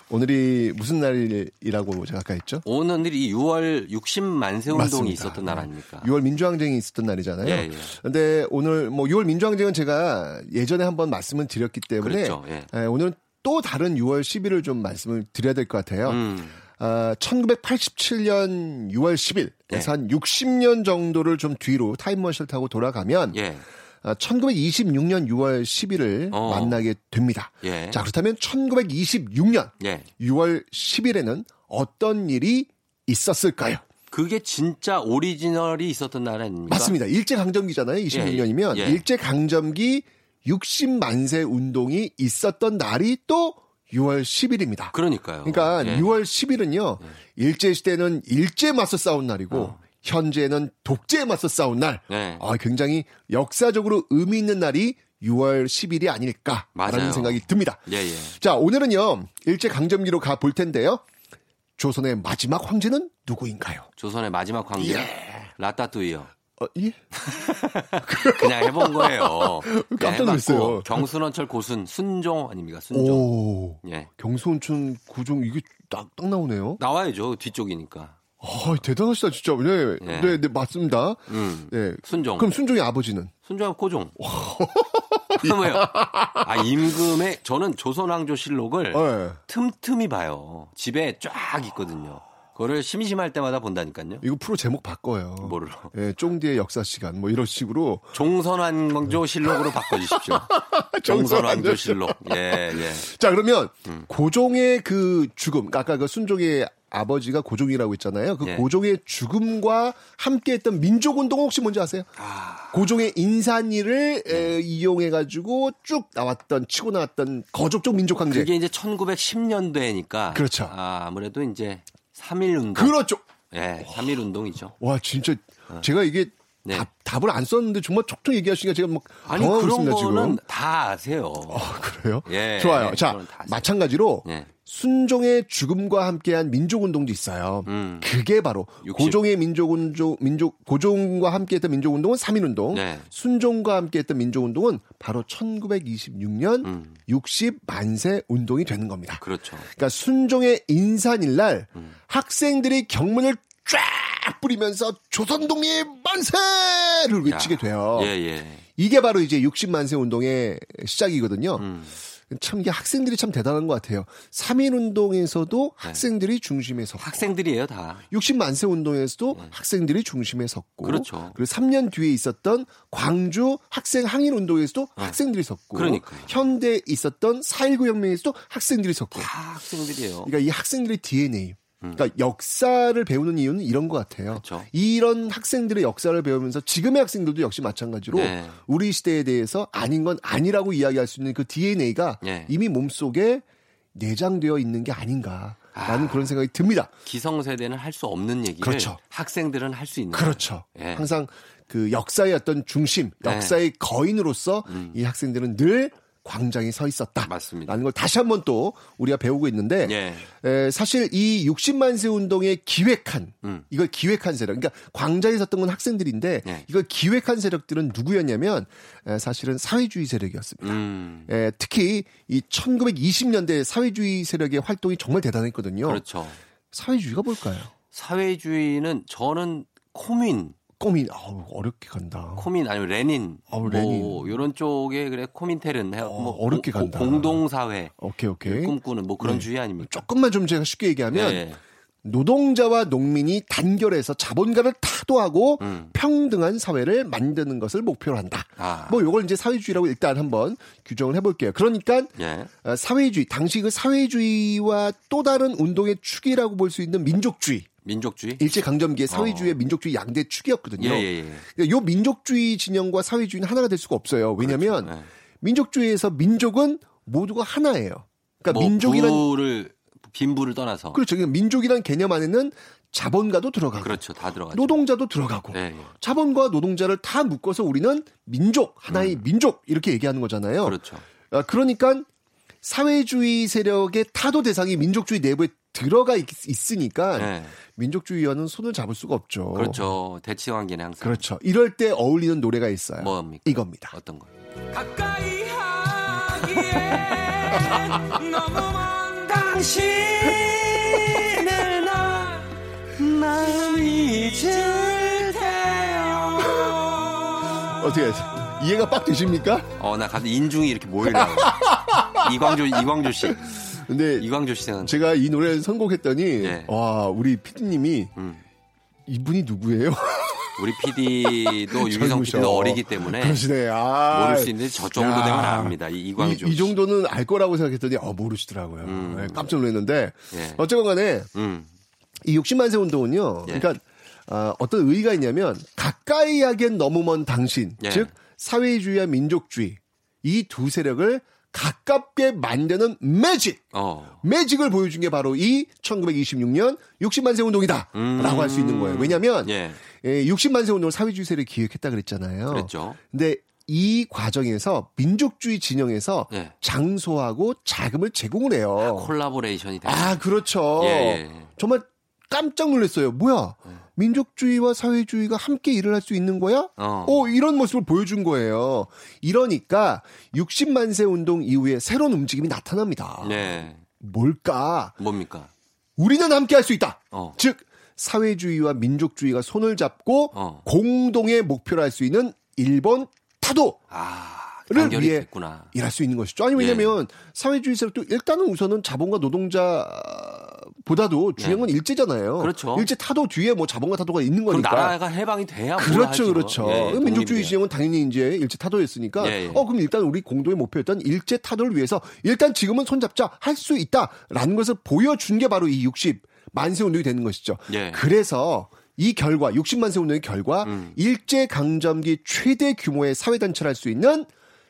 오늘이 무슨 날이라고 제가 아까 했죠? 오늘이 6월 60만세 운동이 맞습니다. 있었던 날 아닙니까? 6월 민주항쟁이 있었던 날이잖아요. 예, 예. 근데 오늘 뭐 6월 민주항쟁은 제가 예전에 한번 말씀을 드렸기 때문에 그렇죠, 예. 예, 오늘은 또 다른 6월 10일을 좀 말씀을 드려야 될 것 같아요. 음. 아, 1987년 6월 10일에서 예. 한 60년 정도를 좀 뒤로 타임머신을 타고 돌아가면 예. 아, 1926년 6월 10일을 어. 만나게 됩니다. 예. 자, 그렇다면 1926년 예. 6월 10일에는 어떤 일이 있었을까요? 그게 진짜 오리지널이 있었던 날 아닙니까? 맞습니다. 일제강점기잖아요. 26년이면 예. 일제강점기 60만세 운동이 있었던 날이 또 6월 10일입니다. 그러니까요. 그러니까 예. 6월 10일은요. 일제 시대는 일제에 맞서 싸운 날이고 현재는 독재에 맞서 싸운 날. 어. 네. 아, 굉장히 역사적으로 의미 있는 날이 6월 10일이 아닐까라는 맞아요. 생각이 듭니다. 예, 예. 자, 오늘은요. 일제 강점기로 가 볼 텐데요. 조선의 마지막 황제는 누구인가요? 조선의 마지막 황제 예. 라따뚜이요. 어, 예? 그냥 해본 거예요. 깜짝 네, 놀랐어요. 경순원철 고순 순종 아닙니까? 순종. 오. 예. 경수온천 구종 이게 딱, 딱 나오네요. 나와야죠 뒤쪽이니까. 아, 대단하시다, 진짜. 네, 예. 네, 네, 맞습니다. 음. 네. 순종. 그럼 순종의 아버지는? 순종하면 고종. 왜요? 아 임금의 저는 조선왕조실록을 네. 틈틈이 봐요. 집에 쫙 있거든요. 그거를 심심할 때마다 본다니까요. 이거 프로 제목 바꿔요. 뭐를? 예, 쫑디의 역사 시간, 뭐 이런 식으로. 종선왕조 실록으로 바꿔 주십시오. 종선왕조 실록. 예, 예. 자, 그러면 음. 고종의 그 죽음, 아까 그 순종의 아버지가 고종이라고 했잖아요. 그 예. 고종의 죽음과 함께했던 민족운동 혹시 뭔지 아세요? 고종의 인산이를 네. 에, 이용해가지고 쭉 나왔던 치고 나왔던 거족적 민족항쟁. 그게 이제 1910년대니까. 그렇죠. 아, 아무래도 이제 3.1 운동. 그렇죠. 예, 3.1 운동이죠. 와 진짜 제가 이게 어. 네. 답, 답을 안 썼는데 정말 촉촉 얘기하시니까 제가 막 아니, 그런 있습니다 거는 지금. 다 아세요. 그래요? 예, 좋아요. 예, 자, 다. 마찬가지로 예. 순종의 죽음과 함께한 민족운동도 있어요. 음. 그게 바로 60. 고종의 민족운동, 민족 고종과 함께했던 민족운동은 3.1운동, 네. 순종과 함께했던 민족운동은 바로 1926년 음. 60만세 운동이 되는 겁니다. 그렇죠. 그러니까 순종의 인산일날 음. 학생들이 경문을 쫙 뿌리면서 조선독립 만세를 외치게 돼요. 예, 예. 이게 바로 이제 60만세 운동의 시작이거든요. 음. 참 이게 학생들이 참 대단한 것 같아요. 3.1 운동에서도 네. 학생들이 중심에 섰고 학생들이에요, 다. 60만 세 운동에서도 학생들이 중심에 섰고 네. 그렇죠. 그리고 3년 뒤에 있었던 광주 학생 항일 운동에서도 학생들이 섰고 네. 그러니까요. 현대에 있었던 4.19 혁명에서도 학생들이 섰고 다 학생들이에요. 그러니까 이 학생들의 DNA. 그러니까 역사를 배우는 이유는 이런 것 같아요. 음. 그렇죠. 이런 학생들의 역사를 배우면서 지금의 학생들도 역시 마찬가지로 네. 우리 시대에 대해서 아닌 건 아니라고 이야기할 수 있는 그 DNA가 네. 이미 몸속에 내장되어 있는 게 아닌가 라는 그런 생각이 듭니다. 기성세대는 할 수 없는 얘기를 그렇죠. 학생들은 할 수 있는. 그렇죠. 예. 항상 그 역사의 어떤 중심, 네. 음. 역사의 거인으로서 이 학생들은 늘 광장에 서 있었다. 맞습니다. 라는 걸 다시 한번 또 우리가 배우고 있는데 예. 에, 사실 이 60만 세 운동의 기획한 음. 이걸 기획한 세력 그러니까 광장에 섰던 건 학생들인데 예. 이걸 기획한 세력들은 누구였냐면 에, 사실은 사회주의 세력이었습니다. 음. 에, 특히 이 1920년대 사회주의 세력의 활동이 정말 대단했거든요. 그렇죠. 사회주의가 뭘까요? 사회주의는 저는 코민, 꼬민 아우 어렵게 간다. 코민 아니면 레닌, 어우, 뭐 레닌. 이런 쪽에 그래 코민텔은 해, 뭐 어렵게 고- 간다. 공동사회 오케이 오케이. 꿈꾸는 뭐 그런 네. 주의 아닙니까? 조금만 좀 제가 쉽게 얘기하면 예. 노동자와 농민이 단결해서 자본가를 타도하고 음. 평등한 사회를 만드는 것을 목표로 한다. 아. 뭐 요걸 이제 사회주의라고 일단 한번 규정을 해볼게요. 그러니까 예. 어, 사회주의 당시 그 사회주의와 또 다른 운동의 축이라고 볼 수 있는 민족주의. 민족주의. 일제 강점기의 사회주의와 민족주의 양대 축이었거든요. 어. 예, 예, 예. 그러니까 요 민족주의 진영과 사회주의는 하나가 될 수가 없어요. 왜냐하면 예. 민족주의에서 민족은 모두가 하나예요. 그러니까 뭐 민족이란 부를 빈부를 떠나서 그렇죠. 민족이란 개념 안에는 자본가도 들어가고 그렇죠. 다 들어가죠. 노동자도 들어가고 예, 예. 자본과 노동자를 다 묶어서 우리는 민족 하나의 민족 이렇게 얘기하는 거잖아요. 음. 그렇죠. 아, 그러니까 사회주의 세력의 타도 대상이 민족주의 내부에 들어가 있, 으니까 예. 민족주의와는 손을 잡을 수가 없죠. 그렇죠. 대치 관계는 항상 그렇죠. 이럴 때 어울리는 노래가 있어요. 뭡니까? 이겁니다. 어떤 거? 가까이 하기에 너무 먼 당신을 나, 난 잊을 테요. 어떻게 이해가 빡 되십니까? 어, 나 갑자기 인중이 이렇게 모이려고. 이광조, 이광조 씨. 근데 이광조 씨 생각. 제가 이 노래를 선곡했더니 예. 와 우리 피디님이 음. 이분이 누구예요? 우리 PD도 유기성. PD도 어리기 때문에 그러시네. 아. 모를 수 있는데 저 정도 야. 되면 압니다. 이 이광조. 이, 이 정도는 알 거라고 생각했더니 어 모르시더라고요. 음. 네, 깜짝 놀랐는데 예. 어쨌건 간에 음. 이 60만 세 운동은요. 예. 그러니까 어, 어떤 의의가 있냐면 가까이 하기엔 너무 먼 당신, 예. 즉 사회주의와 민족주의 이 두 세력을 가깝게 만드는 매직, 어. 매직을 보여준 게 바로 이 1926년 60만 세 운동이다라고 음. 할수 있는 거예요. 왜냐하면 예. 예, 60만세 운동을 사회주의 세력이 기획했다 그랬잖아요. 그랬죠. 근데 이 과정에서 민족주의 진영에서 예. 장소하고 자금을 제공을 해요. 콜라보레이션이 돼. 아, 그렇죠. 예, 예, 예. 정말 깜짝 놀랐어요. 뭐야? 민족주의와 사회주의가 함께 일을 할 수 있는 거야? 어. 어, 이런 모습을 보여준 거예요. 이러니까 60만 세 운동 이후에 새로운 움직임이 나타납니다. 네. 뭘까? 뭡니까? 우리는 함께 할 수 있다. 어. 즉, 사회주의와 민족주의가 손을 잡고 어. 공동의 목표를 할 수 있는 일본 타도를 아, 위해 됐구나. 일할 수 있는 것이죠. 아니 왜냐면 사회주의 세력도 일단은 우선은 자본과 노동자 보다도 중요한 건 일제잖아요. 그렇죠. 일제 타도 뒤에 뭐 자본과 타도가 있는 그럼 거니까. 나라가 해방이 돼야 뭘 그렇죠, 하죠. 그렇죠. 예, 그럼 민족주의. 진영은 당연히 이제 일제 타도였으니까, 예, 예. 어 그럼 일단 우리 공동의 목표였던 일제 타도를 위해서 일단 지금은 손잡자 할 수 있다라는 것을 보여준 게 바로 이 60 만세 운동이 되는 것이죠. 예. 그래서 이 결과 60만 세 운동의 결과 음. 일제 강점기 최대 규모의 사회 단체를 할 수 있는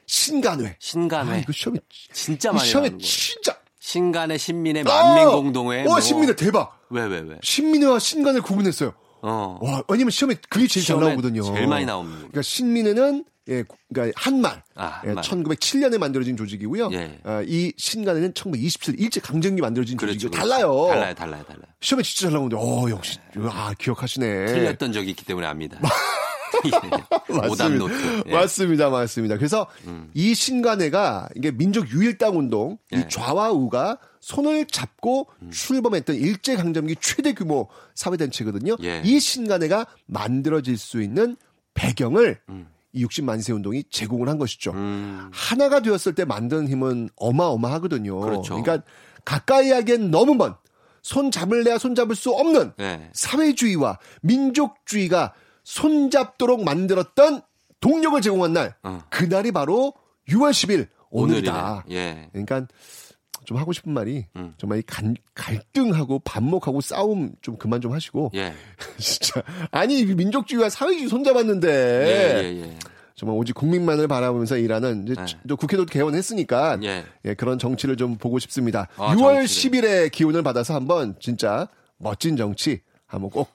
신간회. 신간회. 아, 이거 시험에 진짜 이 많이 시험에 나오는 거. 진짜 신간의 신민의 만민 공동회. 와, 신민회 대박. 왜, 왜, 왜? 신민회와 신간을 구분했어요. 어. 와, 왜냐면 시험에 그게 제일 잘 나오거든요. 제일 많이 나옵니다. 그러니까 신민회는 예, 그러니까 한말, 아, 예, 한말. 1907년에 만들어진 조직이고요. 예. 어, 이 신간회는 1927 일제 강점기 만들어진 그렇죠. 조직이고 그렇죠. 달라요. 달라요, 달라요, 달라요. 시험에 진짜 잘 나오는데, 어 역시 아 기억하시네. 틀렸던 적이 있기 때문에 압니다. 예. 노트. 예. 맞습니다, 맞습니다. 그래서 이 신간회가 이게 민족 유일당 운동, 이 예. 좌와 우가 손을 잡고 출범했던 일제 강점기 최대 규모 사회 단체거든요. 예. 이 신간회가 만들어질 수 있는 배경을 이 60만세 운동이 제공을 한 것이죠. 음, 하나가 되었을 때 만드는 힘은 어마어마하거든요. 그렇죠. 러니까 가까이 하기엔 너무 먼, 손 잡을래야 손 잡을 수 없는 네. 사회주의와 민족주의가 손잡도록 만들었던 동력을 제공한 날, 어. 그날이 바로 6월 10일 오늘이네. 오늘이다. 예. 그러니까 좀 하고 싶은 말이 음. 정말 이 간- 갈등하고 반목하고 싸움 좀 그만 좀 하시고 예. 진짜 아니 민족주의와 사회주의 손잡았는데 예, 예, 예. 정말 오직 국민만을 바라보면서 일하는 이제 네. 또 국회도 개원했으니까 예. 예, 그런 정치를 좀 보고 싶습니다. 아, 6월 정치를. 10일의 기운을 받아서 한번 진짜 멋진 정치 한번 꼭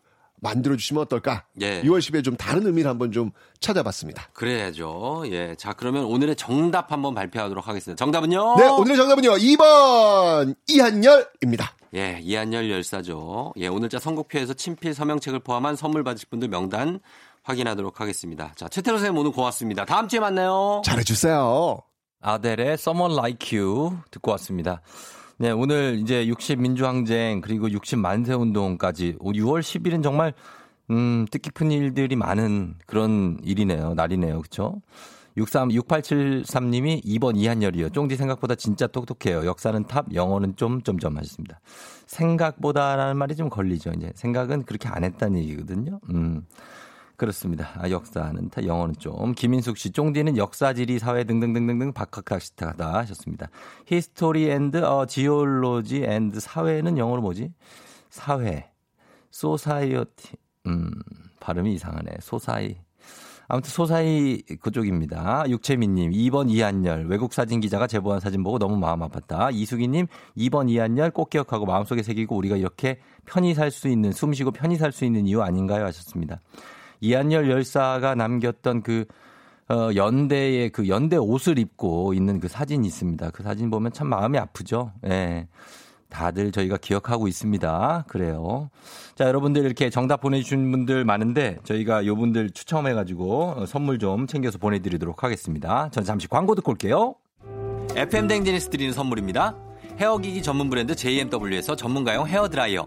만들어 주시면 어떨까? 예. 6월 10일에 좀 다른 의미를 한번 좀 찾아봤습니다. 그래야죠. 예. 자, 그러면 오늘의 정답 한번 발표하도록 하겠습니다. 정답은요? 네, 오늘의 정답은요. 2번 이한열입니다. 예, 이한열 열사죠. 예, 오늘자 선곡표에서 친필 서명책을 포함한 선물 받으실 분들 명단 확인하도록 하겠습니다. 자, 최태로 선생님 오늘 고맙습니다. 다음 주에 만나요. 잘해 주세요. 아델의 Someone Like You 듣고 왔습니다. 네, 오늘 이제 60 민주항쟁 그리고 60 만세 운동까지 6월 10일은 정말 음, 뜻깊은 일들이 많은 그런 일이네요. 날이네요. 그렇죠? 63 6873 님이 2번 이한열이요. 쫑디 생각보다 진짜 똑똑해요. 역사는 top, 영어는 좀 점점 하셨습니다. 생각보다라는 말이 좀 걸리죠. 이제 생각은 그렇게 안 했다는 얘기거든요. 음. 그렇습니다. 아, 역사는 top 영어는 좀. 김인숙 씨, 쫑디는 역사, 지리, 사회 등등등등등 박학다식하다 하셨습니다. history and 어, geology and 사회는 영어로 뭐지? 사회. society. 음, 발음이 이상하네. socie. 아무튼 socie 그쪽입니다. 육채민님, 2번 이한열, 외국 사진 기자가 제보한 사진 보고 너무 마음 아팠다. 이수기님, 2번 이한열 꼭 기억하고 마음속에 새기고 우리가 이렇게 편히 살 수 있는, 숨 쉬고 편히 살 수 있는 이유 아닌가요? 하셨습니다. 이한열 열사가 남겼던 그, 어, 연대의 그 연대 옷을 입고 있는 그 사진이 있습니다. 그 사진 보면 참 마음이 아프죠. 예. 다들 저희가 기억하고 있습니다. 그래요. 자, 여러분들 이렇게 정답 보내주신 분들 많은데 저희가 요 분들 추첨해가지고 어, 선물 좀 챙겨서 보내드리도록 하겠습니다. 전 잠시 광고 듣고 올게요. FM 댕지니스 드리는 선물입니다. 헤어기기 전문 브랜드 JMW에서 전문가용 헤어드라이어.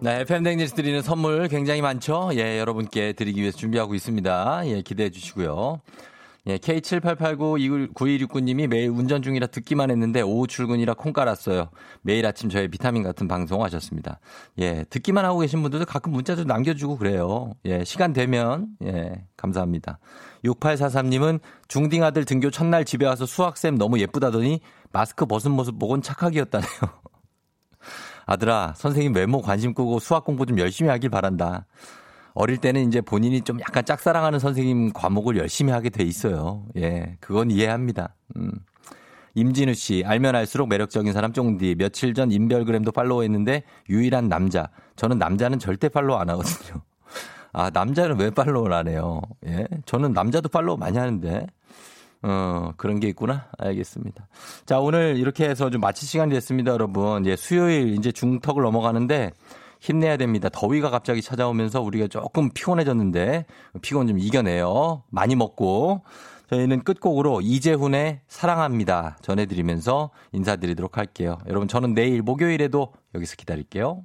네, 댕니스 드리는 선물 굉장히 많죠? 예, 여러분께 드리기 위해서 준비하고 있습니다. 예, 기대해 주시고요. 예, K7889-9169님이 매일 운전 중이라 듣기만 했는데 오후 출근이라 콩 깔았어요. 매일 아침 저의 비타민 같은 방송 하셨습니다. 예, 듣기만 하고 계신 분들도 가끔 문자 좀 남겨주고 그래요. 예, 시간 되면, 예, 감사합니다. 6843님은 중딩 아들 등교 첫날 집에 와서 수학쌤 너무 예쁘다더니 마스크 벗은 모습 보곤 착하기였다네요. 아들아, 선생님 외모 관심 끄고 수학 공부 좀 열심히 하길 바란다. 어릴 때는 이제 본인이 좀 약간 짝사랑하는 선생님 과목을 열심히 하게 돼 있어요. 예, 그건 이해합니다. 음. 임진우 씨, 알면 알수록 매력적인 사람 쫑디. 며칠 전 인별그램도 팔로우했는데 유일한 남자. 저는 남자는 절대 팔로우 안 하거든요. 아, 남자는 왜 팔로우를 안 해요? 예, 저는 남자도 팔로우 많이 하는데. 어, 그런 게 있구나. 알겠습니다. 자, 오늘 이렇게 해서 좀 마칠 시간이 됐습니다, 여러분. 이제 수요일 이제 중턱을 넘어가는데 힘내야 됩니다. 더위가 갑자기 찾아오면서 우리가 조금 피곤해졌는데 피곤 좀 이겨내요. 많이 먹고 저희는 끝곡으로 이재훈의 사랑합니다 전해드리면서 인사드리도록 할게요. 여러분 저는 내일 목요일에도 여기서 기다릴게요.